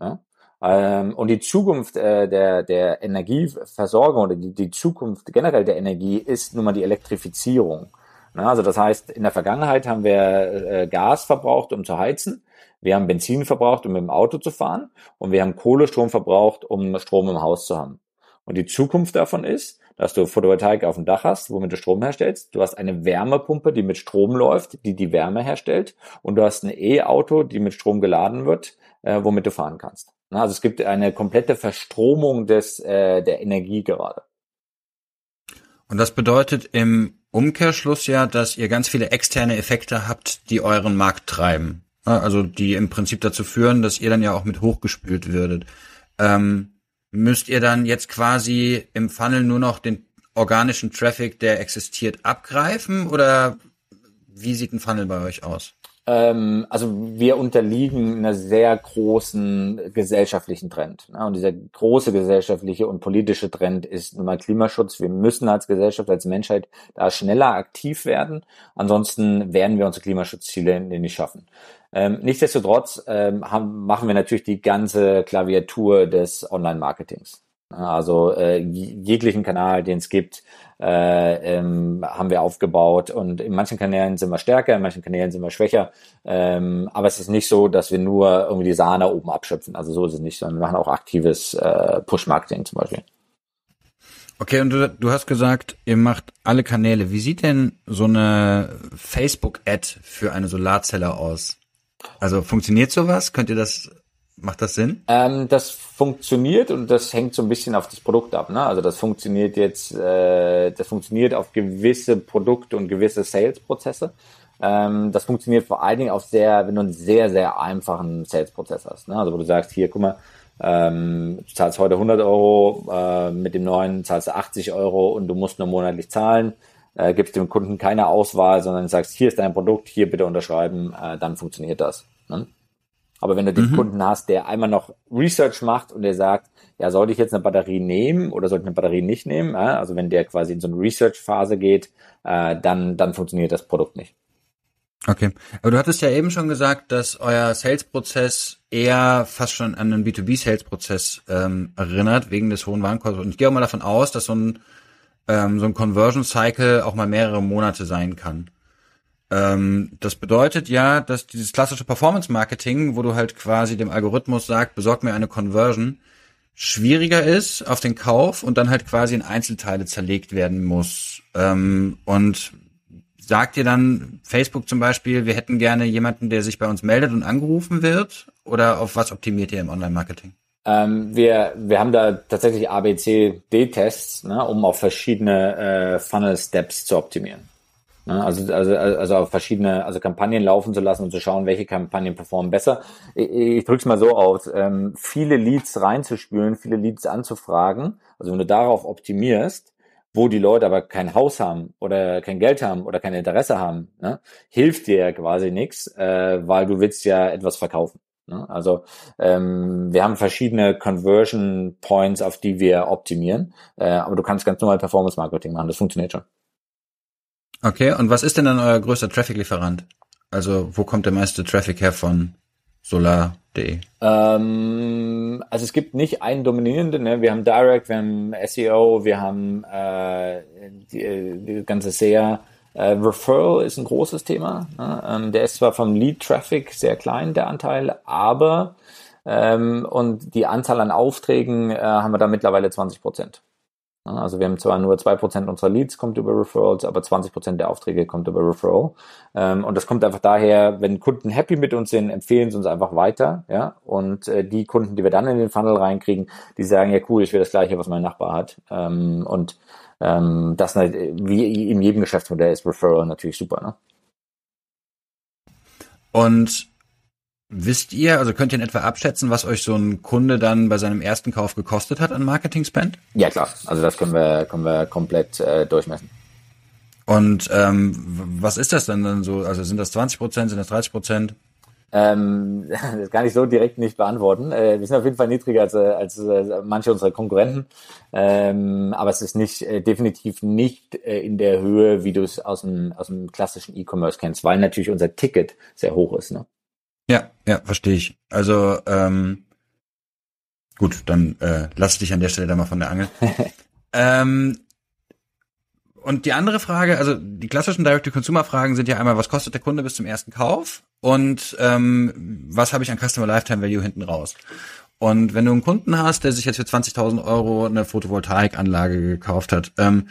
Ja? Ähm, und die Zukunft äh, der, der Energieversorgung oder die, die Zukunft generell der Energie ist nun mal die Elektrifizierung. Ja, also das heißt, in der Vergangenheit haben wir äh, Gas verbraucht, um zu heizen. Wir haben Benzin verbraucht, um mit dem Auto zu fahren. Und wir haben Kohlestrom verbraucht, um Strom im Haus zu haben. Und die Zukunft davon ist, dass du Photovoltaik auf dem Dach hast, womit du Strom herstellst. Du hast eine Wärmepumpe, die mit Strom läuft, die die Wärme herstellt. Und du hast ein E-Auto, die mit Strom geladen wird, äh, womit du fahren kannst. Also es gibt eine komplette Verstromung des, äh, der Energie gerade. Und das bedeutet im Umkehrschluss ja, dass ihr ganz viele externe Effekte habt, die euren Markt treiben. Also die im Prinzip dazu führen, dass ihr dann ja auch mit hochgespült würdet. Ähm, müsst ihr dann jetzt quasi im Funnel nur noch den organischen Traffic, der existiert, abgreifen oder wie sieht ein Funnel bei euch aus? Ähm, also wir unterliegen einer sehr großen gesellschaftlichen Trend. Ne? Und dieser große gesellschaftliche und politische Trend ist nun mal Klimaschutz. Wir müssen als Gesellschaft, als Menschheit da schneller aktiv werden. Ansonsten werden wir unsere Klimaschutzziele nicht schaffen. Ähm, nichtsdestotrotz ähm, haben, machen wir natürlich die ganze Klaviatur des Online-Marketings. Also äh, jeglichen Kanal, den es gibt, äh, ähm, haben wir aufgebaut. Und in manchen Kanälen sind wir stärker, in manchen Kanälen sind wir schwächer. Ähm, aber es ist nicht so, dass wir nur irgendwie die Sahne oben abschöpfen. Also so ist es nicht, sondern wir machen auch aktives äh, Push-Marketing zum Beispiel. Okay, und du, du hast gesagt, ihr macht alle Kanäle. Wie sieht denn so eine Facebook-Ad für eine Solarzelle aus? Also funktioniert sowas? Könnt ihr das Macht das Sinn? Ähm, das funktioniert und das hängt so ein bisschen auf das Produkt ab. Ne? Also das funktioniert jetzt, äh, das funktioniert auf gewisse Produkte und gewisse Sales-Prozesse. Ähm, das funktioniert vor allen Dingen auf sehr, wenn du einen sehr, sehr einfachen Sales-Prozess hast. Ne? Also wo du sagst, hier, guck mal, ähm, du zahlst heute 100 Euro, äh, mit dem neuen zahlst du 80 Euro und du musst nur monatlich zahlen. Äh, gibst dem Kunden keine Auswahl, sondern sagst, hier ist dein Produkt, hier bitte unterschreiben, äh, dann funktioniert das. Ne? Aber wenn du den mhm. Kunden hast, der einmal noch Research macht und der sagt, ja, sollte ich jetzt eine Batterie nehmen oder sollte ich eine Batterie nicht nehmen? Also wenn der quasi in so eine Research-Phase geht, äh, dann, dann funktioniert das Produkt nicht. Okay. Aber du hattest ja eben schon gesagt, dass euer Sales-Prozess eher fast schon an einen B2B-Sales-Prozess ähm, erinnert, wegen des hohen Warenkostes. Und ich gehe auch mal davon aus, dass so ein, ähm, so ein Conversion-Cycle auch mal mehrere Monate sein kann. Ähm, das bedeutet ja, dass dieses klassische Performance-Marketing, wo du halt quasi dem Algorithmus sagst, besorg mir eine Conversion, schwieriger ist auf den Kauf und dann halt quasi in Einzelteile zerlegt werden muss. Ähm, und sagt dir dann Facebook zum Beispiel, wir hätten gerne jemanden, der sich bei uns meldet und angerufen wird? Oder auf was optimiert ihr im Online-Marketing? Ähm, wir, wir haben da tatsächlich ABC-D-Tests, ne, um auf verschiedene äh, Funnel-Steps zu optimieren. Ne? Also, also, also verschiedene, also Kampagnen laufen zu lassen und zu schauen, welche Kampagnen performen besser. Ich, ich drücke es mal so aus, ähm, viele Leads reinzuspülen, viele Leads anzufragen. Also wenn du darauf optimierst, wo die Leute aber kein Haus haben oder kein Geld haben oder kein Interesse haben, ne, hilft dir ja quasi nichts, äh, weil du willst ja etwas verkaufen. Ne? Also ähm, wir haben verschiedene Conversion Points, auf die wir optimieren, äh, aber du kannst ganz normal Performance Marketing machen, das funktioniert schon. Okay, und was ist denn dann euer größter Traffic-Lieferant? Also wo kommt der meiste Traffic her von solar.de? Ähm, also es gibt nicht einen dominierenden. Ne? Wir haben Direct, wir haben SEO, wir haben äh, die, die ganze SEA. Äh, Referral ist ein großes Thema. Ne? Ähm, der ist zwar vom Lead-Traffic sehr klein, der Anteil, aber ähm, und die Anzahl an Aufträgen äh, haben wir da mittlerweile 20 Prozent. Also wir haben zwar nur zwei Prozent unserer Leads kommt über Referrals, aber 20 Prozent der Aufträge kommt über Referral. Ähm, und das kommt einfach daher, wenn Kunden happy mit uns sind, empfehlen sie uns einfach weiter. Ja? Und äh, die Kunden, die wir dann in den Funnel reinkriegen, die sagen, ja cool, ich will das gleiche, was mein Nachbar hat. Ähm, und ähm, das wie in jedem Geschäftsmodell ist Referral natürlich super. Ne? Und Wisst ihr, also könnt ihr in etwa abschätzen, was euch so ein Kunde dann bei seinem ersten Kauf gekostet hat an Marketing-Spend? Ja, klar. Also das können wir, können wir komplett äh, durchmessen. Und ähm, was ist das denn dann so? Also sind das 20 Prozent, sind das 30 Prozent? Ähm, (laughs) das kann ich so direkt nicht beantworten. Äh, wir sind auf jeden Fall niedriger als, äh, als äh, manche unserer Konkurrenten. Ähm, aber es ist nicht äh, definitiv nicht äh, in der Höhe, wie du es aus dem, aus dem klassischen E-Commerce kennst, weil natürlich unser Ticket sehr hoch ist. Ne? Ja, ja, verstehe ich. Also, ähm, gut, dann äh, lass dich an der Stelle da mal von der Angel. (laughs) ähm, und die andere Frage, also die klassischen Direct-to-Consumer-Fragen sind ja einmal, was kostet der Kunde bis zum ersten Kauf und ähm, was habe ich an Customer Lifetime Value hinten raus? Und wenn du einen Kunden hast, der sich jetzt für 20.000 Euro eine Photovoltaikanlage gekauft hat, ähm,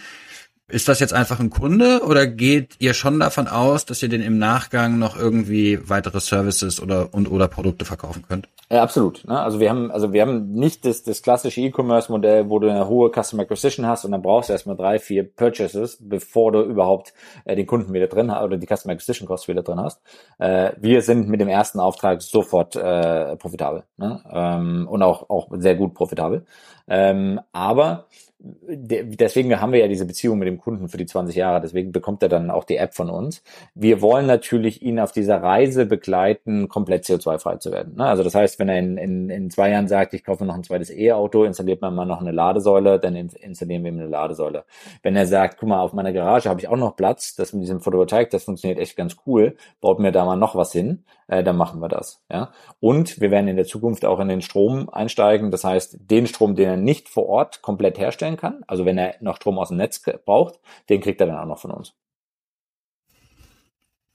ist das jetzt einfach ein Kunde oder geht ihr schon davon aus, dass ihr den im Nachgang noch irgendwie weitere Services oder und oder Produkte verkaufen könnt? Ja, absolut. Ne? Also wir haben, also wir haben nicht das, das klassische E-Commerce-Modell, wo du eine hohe Customer Acquisition hast und dann brauchst du erstmal drei, vier Purchases, bevor du überhaupt äh, den Kunden wieder drin hast oder die Customer Acquisition Costs wieder drin hast. Äh, wir sind mit dem ersten Auftrag sofort äh, profitabel ne? ähm, und auch auch sehr gut profitabel. Ähm, aber deswegen haben wir ja diese Beziehung mit dem Kunden für die 20 Jahre, deswegen bekommt er dann auch die App von uns. Wir wollen natürlich ihn auf dieser Reise begleiten, komplett CO2-frei zu werden. Ne? Also das heißt, wenn er in, in, in zwei Jahren sagt, ich kaufe noch ein zweites E-Auto, installiert man mal noch eine Ladesäule, dann installieren wir ihm eine Ladesäule. Wenn er sagt, guck mal, auf meiner Garage habe ich auch noch Platz, das mit diesem Photovoltaik, das funktioniert echt ganz cool, baut mir da mal noch was hin, äh, dann machen wir das. Ja? Und wir werden in der Zukunft auch in den Strom einsteigen, das heißt, den Strom, den er nicht vor Ort komplett herstellen herstellen kann. Also wenn er noch Strom aus dem Netz braucht, den kriegt er dann auch noch von uns.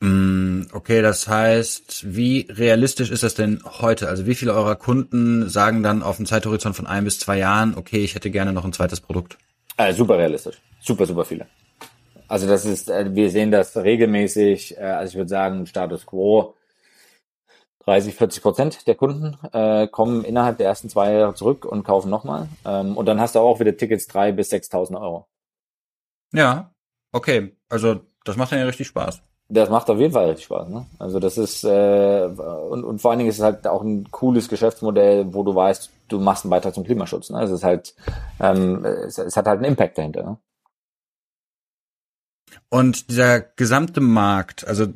Mm, okay, das heißt, wie realistisch ist das denn heute? Also wie viele eurer Kunden sagen dann auf einem Zeithorizont von ein bis zwei Jahren, okay, ich hätte gerne noch ein zweites Produkt? Äh, super realistisch. Super, super viele. Also das ist, äh, wir sehen das regelmäßig, äh, also ich würde sagen, Status quo 30, 40 Prozent der Kunden äh, kommen innerhalb der ersten zwei Jahre zurück und kaufen nochmal. Ähm, und dann hast du auch wieder Tickets drei bis 6.000 Euro. Ja, okay. Also das macht dann ja richtig Spaß. Das macht auf jeden Fall richtig Spaß. Ne? Also das ist äh, und, und vor allen Dingen ist es halt auch ein cooles Geschäftsmodell, wo du weißt, du machst einen Beitrag zum Klimaschutz. Ne? Es ist halt, ähm, es, es hat halt einen Impact dahinter. Ne? Und dieser gesamte Markt, also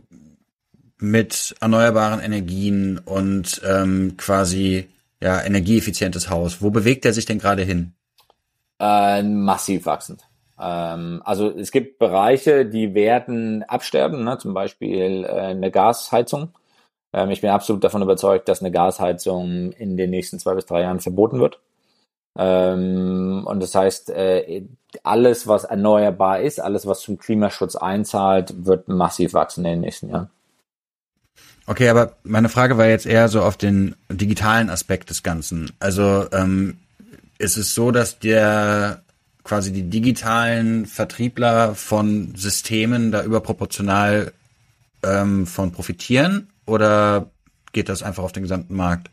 mit erneuerbaren Energien und ähm, quasi ja energieeffizientes Haus. Wo bewegt er sich denn gerade hin? Äh, massiv wachsend. Ähm, also es gibt Bereiche, die werden absterben, ne? zum Beispiel äh, eine Gasheizung. Ähm, ich bin absolut davon überzeugt, dass eine Gasheizung in den nächsten zwei bis drei Jahren verboten wird. Ähm, und das heißt, äh, alles, was erneuerbar ist, alles, was zum Klimaschutz einzahlt, wird massiv wachsen in den nächsten Jahren. Okay, aber meine Frage war jetzt eher so auf den digitalen Aspekt des Ganzen. Also ähm, ist es so, dass der quasi die digitalen Vertriebler von Systemen da überproportional ähm, von profitieren oder geht das einfach auf den gesamten Markt?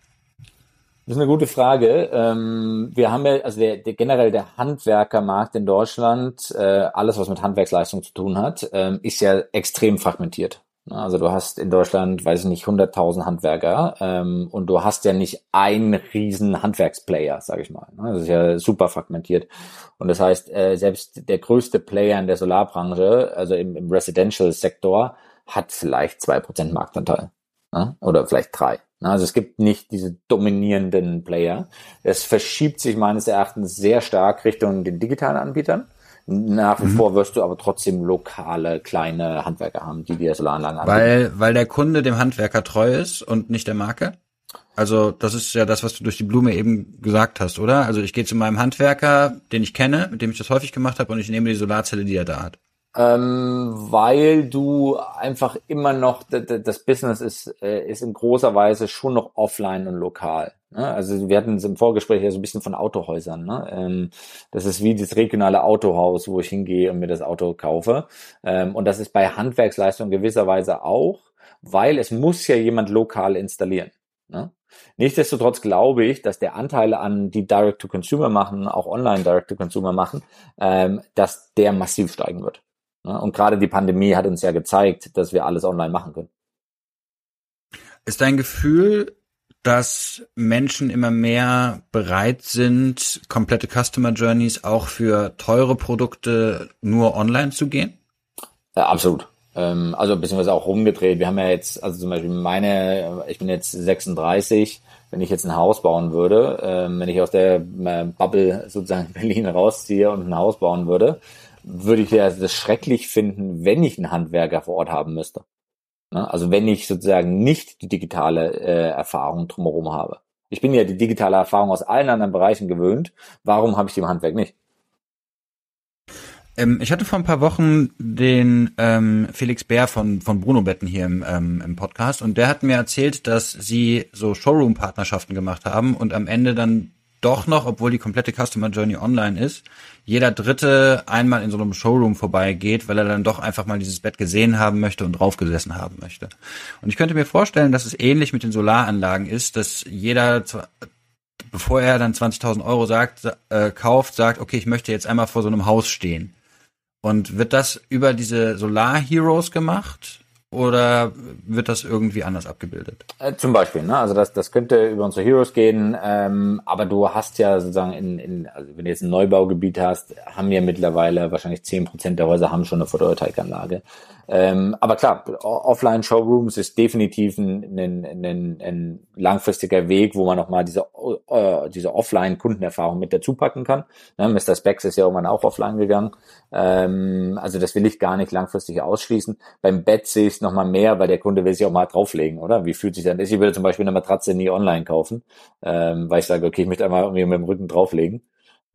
Das ist eine gute Frage. Ähm, wir haben ja, also der, der generell der Handwerkermarkt in Deutschland, äh, alles was mit Handwerksleistung zu tun hat, ähm, ist ja extrem fragmentiert. Also du hast in Deutschland, weiß ich nicht, 100.000 Handwerker ähm, und du hast ja nicht einen riesen Handwerksplayer, sage ich mal. Das ist ja super fragmentiert. Und das heißt, äh, selbst der größte Player in der Solarbranche, also im, im Residential-Sektor, hat vielleicht zwei Prozent Marktanteil. Ne? Oder vielleicht drei. Also es gibt nicht diese dominierenden Player. Es verschiebt sich meines Erachtens sehr stark Richtung den digitalen Anbietern. Nach wie mhm. vor wirst du aber trotzdem lokale kleine Handwerker haben, die dir Solaranlagen anbieten. Weil, weil der Kunde dem Handwerker treu ist und nicht der Marke? Also das ist ja das, was du durch die Blume eben gesagt hast, oder? Also ich gehe zu meinem Handwerker, den ich kenne, mit dem ich das häufig gemacht habe, und ich nehme die Solarzelle, die er da hat. Ähm, weil du einfach immer noch, das Business ist, äh, ist in großer Weise schon noch offline und lokal. Ne? Also wir hatten im Vorgespräch ja so ein bisschen von Autohäusern. Ne? Ähm, das ist wie das regionale Autohaus, wo ich hingehe und mir das Auto kaufe. Ähm, und das ist bei Handwerksleistung gewisserweise auch, weil es muss ja jemand lokal installieren. Ne? Nichtsdestotrotz glaube ich, dass der Anteil an die Direct-to-Consumer machen, auch online Direct-to-Consumer machen, ähm, dass der massiv steigen wird. Ne? Und gerade die Pandemie hat uns ja gezeigt, dass wir alles online machen können. Ist dein Gefühl, dass Menschen immer mehr bereit sind, komplette Customer Journeys auch für teure Produkte nur online zu gehen? Ja, absolut. Ähm, also beziehungsweise auch rumgedreht. Wir haben ja jetzt, also zum Beispiel meine, ich bin jetzt 36, wenn ich jetzt ein Haus bauen würde, ähm, wenn ich aus der äh, Bubble sozusagen (laughs) Berlin rausziehe und ein Haus bauen würde, würde ich ja das schrecklich finden, wenn ich einen Handwerker vor Ort haben müsste. Ne? Also wenn ich sozusagen nicht die digitale äh, Erfahrung drumherum habe. Ich bin ja die digitale Erfahrung aus allen anderen Bereichen gewöhnt. Warum habe ich die im Handwerk nicht? Ähm, ich hatte vor ein paar Wochen den ähm, Felix Bär von, von Bruno Betten hier im, ähm, im Podcast und der hat mir erzählt, dass sie so Showroom-Partnerschaften gemacht haben und am Ende dann doch noch, obwohl die komplette Customer Journey online ist, jeder Dritte einmal in so einem Showroom vorbeigeht, weil er dann doch einfach mal dieses Bett gesehen haben möchte und draufgesessen haben möchte. Und ich könnte mir vorstellen, dass es ähnlich mit den Solaranlagen ist, dass jeder, bevor er dann 20.000 Euro sagt, äh, kauft, sagt, okay, ich möchte jetzt einmal vor so einem Haus stehen. Und wird das über diese Solar Heroes gemacht? Oder wird das irgendwie anders abgebildet? Äh, zum Beispiel, ne? Also das, das könnte über unsere Heroes gehen, ähm, aber du hast ja sozusagen in, in also wenn du jetzt ein Neubaugebiet hast, haben ja mittlerweile wahrscheinlich zehn Prozent der Häuser haben schon eine Photovoltaikanlage. Ähm, aber klar, Offline-Showrooms ist definitiv ein, ein, ein, ein langfristiger Weg, wo man nochmal diese, äh, diese Offline-Kundenerfahrung mit dazu packen kann. Ne, Mr. Specs ist ja irgendwann auch offline gegangen. Ähm, also das will ich gar nicht langfristig ausschließen. Beim Bett sehe ich es nochmal mehr, weil der Kunde will sich auch mal drauflegen, oder? Wie fühlt sich dann? Ich würde zum Beispiel eine Matratze nie online kaufen, ähm, weil ich sage, okay, ich möchte einmal irgendwie mit dem Rücken drauflegen.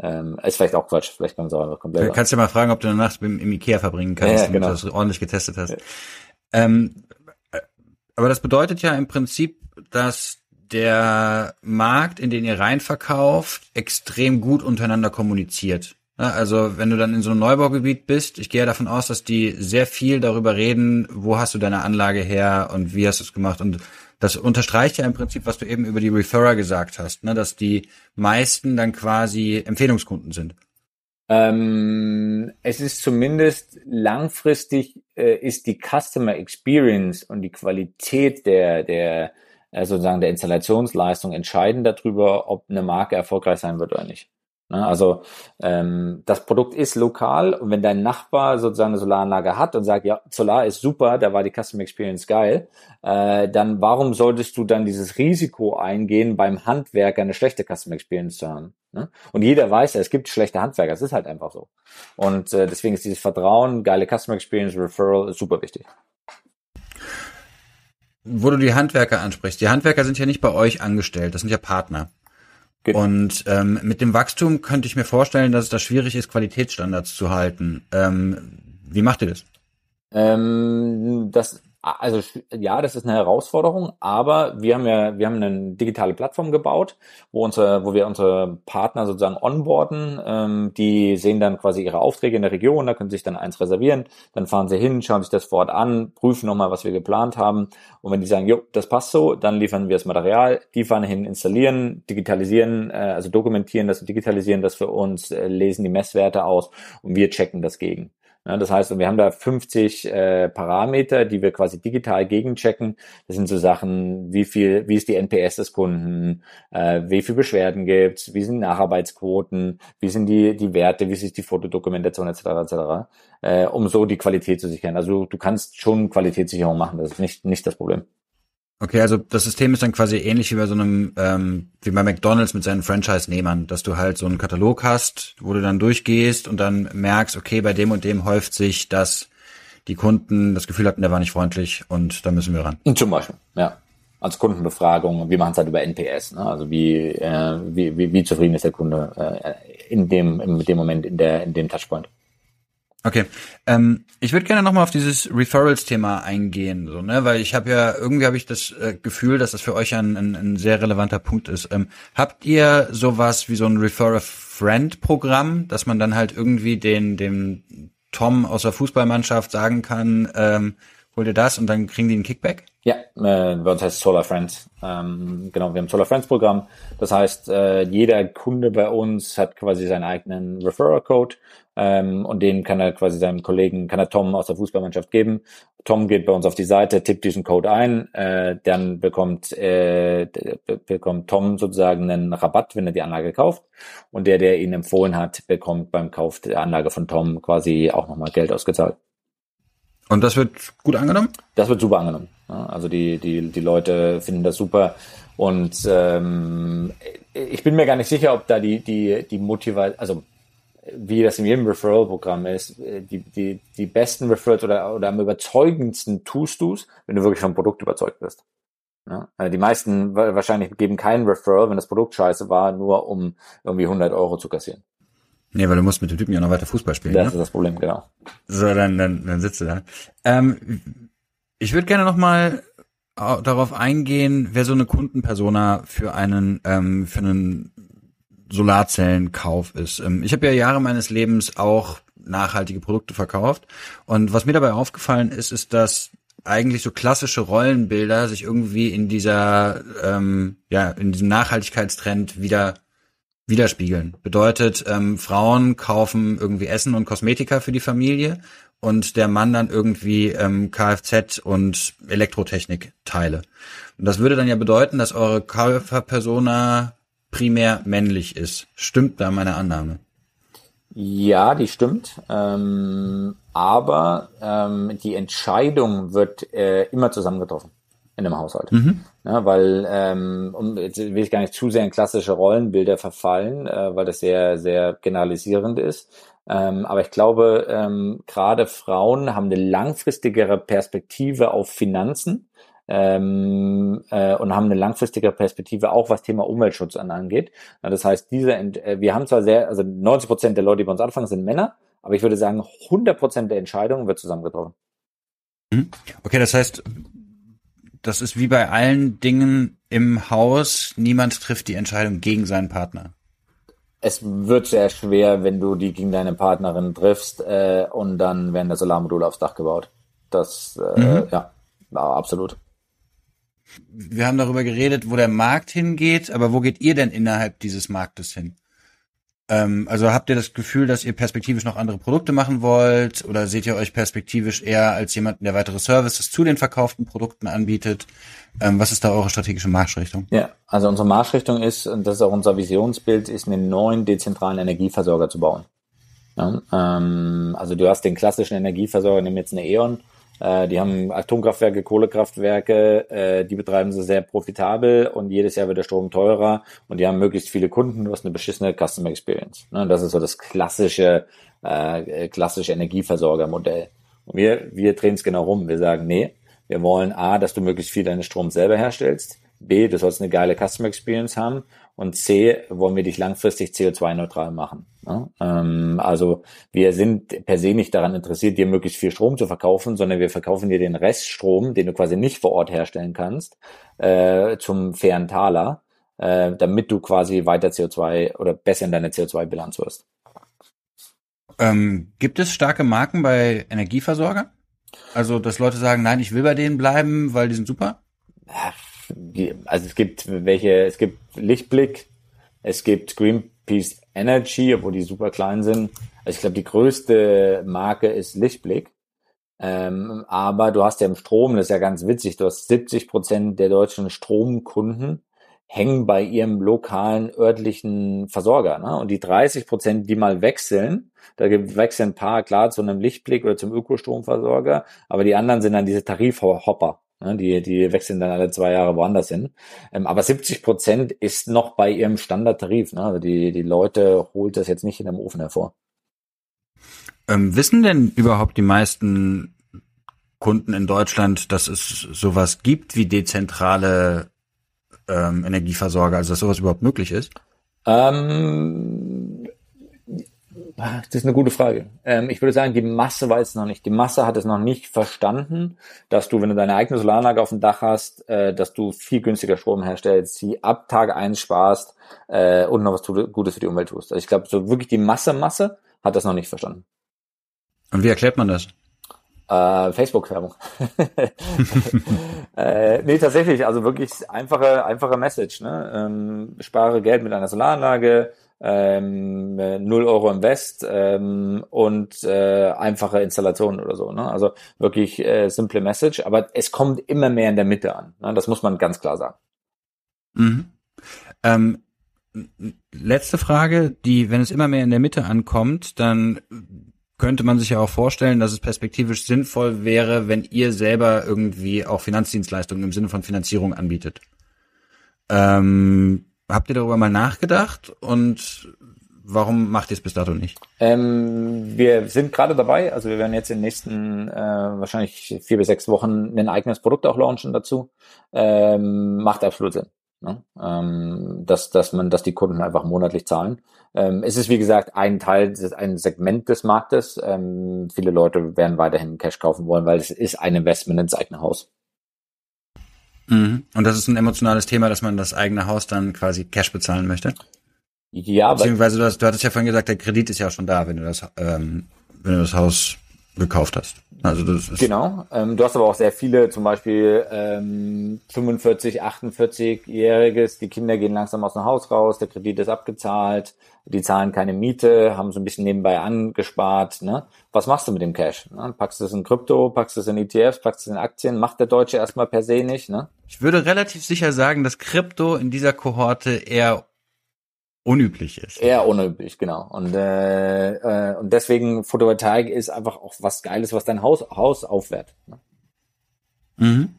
Ähm, ist vielleicht auch Quatsch, vielleicht kann es auch komplett. Du kannst ja mal fragen, ob du eine Nacht im, im Ikea verbringen kannst, ja, ja, genau. damit du das ordentlich getestet hast. Ja. Ähm, aber das bedeutet ja im Prinzip, dass der Markt, in den ihr reinverkauft, extrem gut untereinander kommuniziert. Also wenn du dann in so einem Neubaugebiet bist, ich gehe ja davon aus, dass die sehr viel darüber reden, wo hast du deine Anlage her und wie hast du es gemacht und das unterstreicht ja im Prinzip, was du eben über die Referrer gesagt hast, ne, dass die meisten dann quasi Empfehlungskunden sind. Ähm, es ist zumindest langfristig äh, ist die Customer Experience und die Qualität der der äh, sozusagen der Installationsleistung entscheidend darüber, ob eine Marke erfolgreich sein wird oder nicht. Ne? Also ähm, das Produkt ist lokal und wenn dein Nachbar sozusagen eine Solaranlage hat und sagt, ja, Solar ist super, da war die Customer Experience geil, äh, dann warum solltest du dann dieses Risiko eingehen, beim Handwerker eine schlechte Customer Experience zu haben? Ne? Und jeder weiß, es gibt schlechte Handwerker, es ist halt einfach so. Und äh, deswegen ist dieses Vertrauen, geile Customer Experience, Referral super wichtig. Wo du die Handwerker ansprichst, die Handwerker sind ja nicht bei euch angestellt, das sind ja Partner. Genau. Und ähm, mit dem Wachstum könnte ich mir vorstellen, dass es da schwierig ist, Qualitätsstandards zu halten. Ähm, wie macht ihr das? Ähm, das also ja, das ist eine Herausforderung, aber wir haben ja, wir haben eine digitale Plattform gebaut, wo unsere, wo wir unsere Partner sozusagen onboarden. Ähm, die sehen dann quasi ihre Aufträge in der Region, da können sie sich dann eins reservieren, dann fahren sie hin, schauen sich das vor Ort an, prüfen nochmal, was wir geplant haben. Und wenn die sagen, jo, das passt so, dann liefern wir das Material, die fahren hin, installieren, digitalisieren, äh, also dokumentieren das und digitalisieren das für uns, äh, lesen die Messwerte aus und wir checken das gegen. Ja, das heißt, wir haben da 50 äh, Parameter, die wir quasi digital gegenchecken. Das sind so Sachen, wie viel, wie ist die NPS des Kunden, äh, wie viel Beschwerden gibt's, wie sind Nacharbeitsquoten, wie sind die die Werte, wie ist die Fotodokumentation etc. etc. Äh, um so die Qualität zu sichern. Also du kannst schon Qualitätssicherung machen, das ist nicht nicht das Problem. Okay, also das System ist dann quasi ähnlich wie bei so einem, ähm, wie bei McDonalds mit seinen Franchise-Nehmern, dass du halt so einen Katalog hast, wo du dann durchgehst und dann merkst, okay, bei dem und dem häuft sich, dass die Kunden das Gefühl hatten, der war nicht freundlich und da müssen wir ran. Zum Beispiel, ja. Als Kundenbefragung, wir machen es halt über NPS, ne? also wie, äh, wie, wie, wie zufrieden ist der Kunde äh, in dem, mit dem Moment, in der, in dem Touchpoint. Okay, ähm, ich würde gerne nochmal auf dieses Referrals-Thema eingehen, so ne, weil ich habe ja irgendwie habe ich das äh, Gefühl, dass das für euch ein, ein, ein sehr relevanter Punkt ist. Ähm, habt ihr sowas wie so ein Refer-a-Friend-Programm, dass man dann halt irgendwie den dem Tom aus der Fußballmannschaft sagen kann, ähm, hol dir das und dann kriegen die einen Kickback? Ja, äh, bei uns heißt Solar Friends. Ähm, genau, wir haben Solar Friends Programm. Das heißt, äh, jeder Kunde bei uns hat quasi seinen eigenen Referral Code ähm, und den kann er quasi seinem Kollegen, kann er Tom aus der Fußballmannschaft geben. Tom geht bei uns auf die Seite, tippt diesen Code ein, äh, dann bekommt, äh, bekommt Tom sozusagen einen Rabatt, wenn er die Anlage kauft und der, der ihn empfohlen hat, bekommt beim Kauf der Anlage von Tom quasi auch nochmal Geld ausgezahlt. Und das wird gut angenommen? Das wird super angenommen. Also die, die, die Leute finden das super. Und ähm, ich bin mir gar nicht sicher, ob da die, die, die Motivation, also wie das in jedem Referral-Programm ist, die, die, die besten Referrals oder, oder am überzeugendsten tust du es, wenn du wirklich vom Produkt überzeugt bist. Ja? Die meisten wahrscheinlich geben keinen Referral, wenn das Produkt scheiße war, nur um irgendwie 100 Euro zu kassieren. Nee, weil du musst mit dem Typen ja noch weiter Fußball spielen. Das ne? ist das Problem, genau. So, dann, dann, dann sitzt du da. Ähm, ich würde gerne noch mal au- darauf eingehen, wer so eine Kundenpersona für einen ähm, für einen Solarzellenkauf ist. Ähm, ich habe ja Jahre meines Lebens auch nachhaltige Produkte verkauft und was mir dabei aufgefallen ist, ist, dass eigentlich so klassische Rollenbilder sich irgendwie in dieser ähm, ja in diesem Nachhaltigkeitstrend wieder widerspiegeln. Bedeutet, ähm, Frauen kaufen irgendwie Essen und Kosmetika für die Familie und der Mann dann irgendwie ähm, Kfz und Elektrotechnikteile. Und das würde dann ja bedeuten, dass eure Käuferpersona primär männlich ist. Stimmt da meine Annahme? Ja, die stimmt. Ähm, aber ähm, die Entscheidung wird äh, immer zusammengetroffen in einem Haushalt. Ja, weil, ähm, um, jetzt will ich gar nicht zu sehr in klassische Rollenbilder verfallen, äh, weil das sehr, sehr generalisierend ist. Ähm, aber ich glaube, ähm, gerade Frauen haben eine langfristigere Perspektive auf Finanzen ähm, äh, und haben eine langfristigere Perspektive auch was Thema Umweltschutz an angeht. Ja, das heißt, diese, Ent äh, wir haben zwar sehr, also 90 Prozent der Leute, die bei uns anfangen, sind Männer, aber ich würde sagen, 100 Prozent der Entscheidungen wird zusammengetroffen. Okay, das heißt, das ist wie bei allen Dingen im Haus, niemand trifft die Entscheidung gegen seinen Partner. Es wird sehr schwer, wenn du die gegen deine Partnerin triffst äh, und dann werden da Solarmodule aufs Dach gebaut. Das, äh, ja, ja, absolut. Wir haben darüber geredet, wo der Markt hingeht, aber wo geht ihr denn innerhalb dieses Marktes hin? Ähm, also habt ihr das Gefühl, dass ihr perspektivisch noch andere Produkte machen wollt oder seht ihr euch perspektivisch eher als jemanden, der weitere Services zu den verkauften Produkten anbietet? Ähm, was ist da eure strategische Marschrichtung? Ja, also unsere Marschrichtung ist, und das ist auch unser Visionsbild, ist einen neuen dezentralen Energieversorger zu bauen. Ja, ähm, also du hast den klassischen Energieversorger, nimm jetzt eine E.ON, äh, die haben Atomkraftwerke, Kohlekraftwerke, äh, die betreiben sie sehr profitabel und jedes Jahr wird der Strom teurer und die haben möglichst viele Kunden, du hast eine beschissene Customer Experience. Ne? Das ist so das klassische, äh, klassische Energieversorgermodell. Und wir, wir drehen es genau rum. Wir sagen, nee, wir wollen A, dass du möglichst viel deinen Strom selber herstellst. B, du sollst eine geile Customer Experience haben. Und C, wollen wir dich langfristig CO2-neutral machen. Ja? Ähm, also wir sind per se nicht daran interessiert, dir möglichst viel Strom zu verkaufen, sondern wir verkaufen dir den Reststrom, den du quasi nicht vor Ort herstellen kannst, äh, zum fairen Taler, äh, damit du quasi weiter CO2 oder besser in deiner CO2-Bilanz wirst. Ähm, gibt es starke Marken bei Energieversorgern? Also, dass Leute sagen, nein, ich will bei denen bleiben, weil die sind super? die, also es gibt welche, es gibt Lichtblick, es gibt Greenpeace Energy, obwohl die super klein sind. Also ich glaube, die größte Marke ist Lichtblick. Ähm, aber du hast ja im Strom, das ist ja ganz witzig, du hast 70 Prozent der deutschen Stromkunden hängen bei ihrem lokalen örtlichen Versorger. Ne? Und die 30 Prozent, die mal wechseln, da wechseln ein paar klar zu einem Lichtblick oder zum Ökostromversorger, aber die anderen sind dann diese Tarifhopper. Ne? Die, die wechseln dann alle zwei Jahre woanders hin. Ähm, aber 70 Prozent ist noch bei ihrem Standardtarif. Ne? Also die, die Leute holt das jetzt nicht in einem Ofen hervor. Ähm, wissen denn überhaupt die meisten Kunden in Deutschland, dass es sowas gibt wie dezentrale ähm, Energieversorger, also dass sowas überhaupt möglich ist? Ähm, das ist eine gute Frage. Ähm, ich würde sagen, die Masse weiß es noch nicht. Die Masse hat es noch nicht verstanden, dass du, wenn du deine eigene Solaranlage auf dem Dach hast, äh, dass du viel günstiger Strom herstellst, sie ab Tag eins sparst äh, und noch was Gutes für die Umwelt tust. Also ich glaube, so wirklich die Masse, Masse hat das noch nicht verstanden. Und wie erklärt man das? Äh, Facebook-Werbung. (laughs) äh, nee, tatsächlich, also wirklich einfache, einfache Message. Ne? Ähm, spare Geld mit einer Solaranlage, ähm, äh, 0 Euro Invest ähm, und äh, einfache Installation oder so. Ne? Also wirklich äh, simple Message, aber es kommt immer mehr in der Mitte an. Ne? Das muss man ganz klar sagen. Mhm. Ähm, letzte Frage, die, wenn es immer mehr in der Mitte ankommt, dann könnte man sich ja auch vorstellen, dass es perspektivisch sinnvoll wäre, wenn ihr selber irgendwie auch Finanzdienstleistungen im Sinne von Finanzierung anbietet. Ähm, habt ihr darüber mal nachgedacht und warum macht ihr es bis dato nicht? Ähm, wir sind gerade dabei, also wir werden jetzt in den nächsten äh, wahrscheinlich vier bis sechs Wochen ein eigenes Produkt auch launchen dazu. Ähm, macht absolut Sinn. Ne? Ähm, dass, dass man, dass die Kunden einfach monatlich zahlen. Ähm, es ist wie gesagt ein Teil, ein Segment des Marktes. Ähm, viele Leute werden weiterhin Cash kaufen wollen, weil es ist ein Investment ins eigene Haus. Mhm. Und das ist ein emotionales Thema, dass man das eigene Haus dann quasi Cash bezahlen möchte. Ja, beziehungsweise du, hast, du hattest ja vorhin gesagt, der Kredit ist ja schon da, wenn du das, ähm, wenn du das Haus gekauft hast. Also das ist genau. Ähm, du hast aber auch sehr viele, zum Beispiel ähm, 45, 48-Jähriges, die Kinder gehen langsam aus dem Haus raus, der Kredit ist abgezahlt, die zahlen keine Miete, haben so ein bisschen nebenbei angespart. Ne? Was machst du mit dem Cash? Ne? Packst du es in Krypto, packst du es in ETFs, packst du es in Aktien? Macht der Deutsche erstmal per se nicht. Ne? Ich würde relativ sicher sagen, dass Krypto in dieser Kohorte eher unüblich ist. Eher unüblich, genau. Und, äh, äh, und deswegen Photovoltaik ist einfach auch was Geiles, was dein Haus, Haus aufwertet. Ne? Mhm.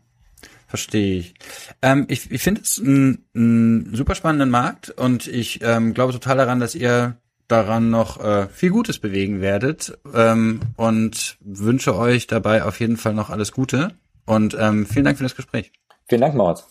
Verstehe ich. Ähm, ich ich finde es einen, einen super spannenden Markt und ich ähm, glaube total daran, dass ihr daran noch äh, viel Gutes bewegen werdet ähm, und wünsche euch dabei auf jeden Fall noch alles Gute und ähm, vielen Dank für das Gespräch. Vielen Dank, Moritz.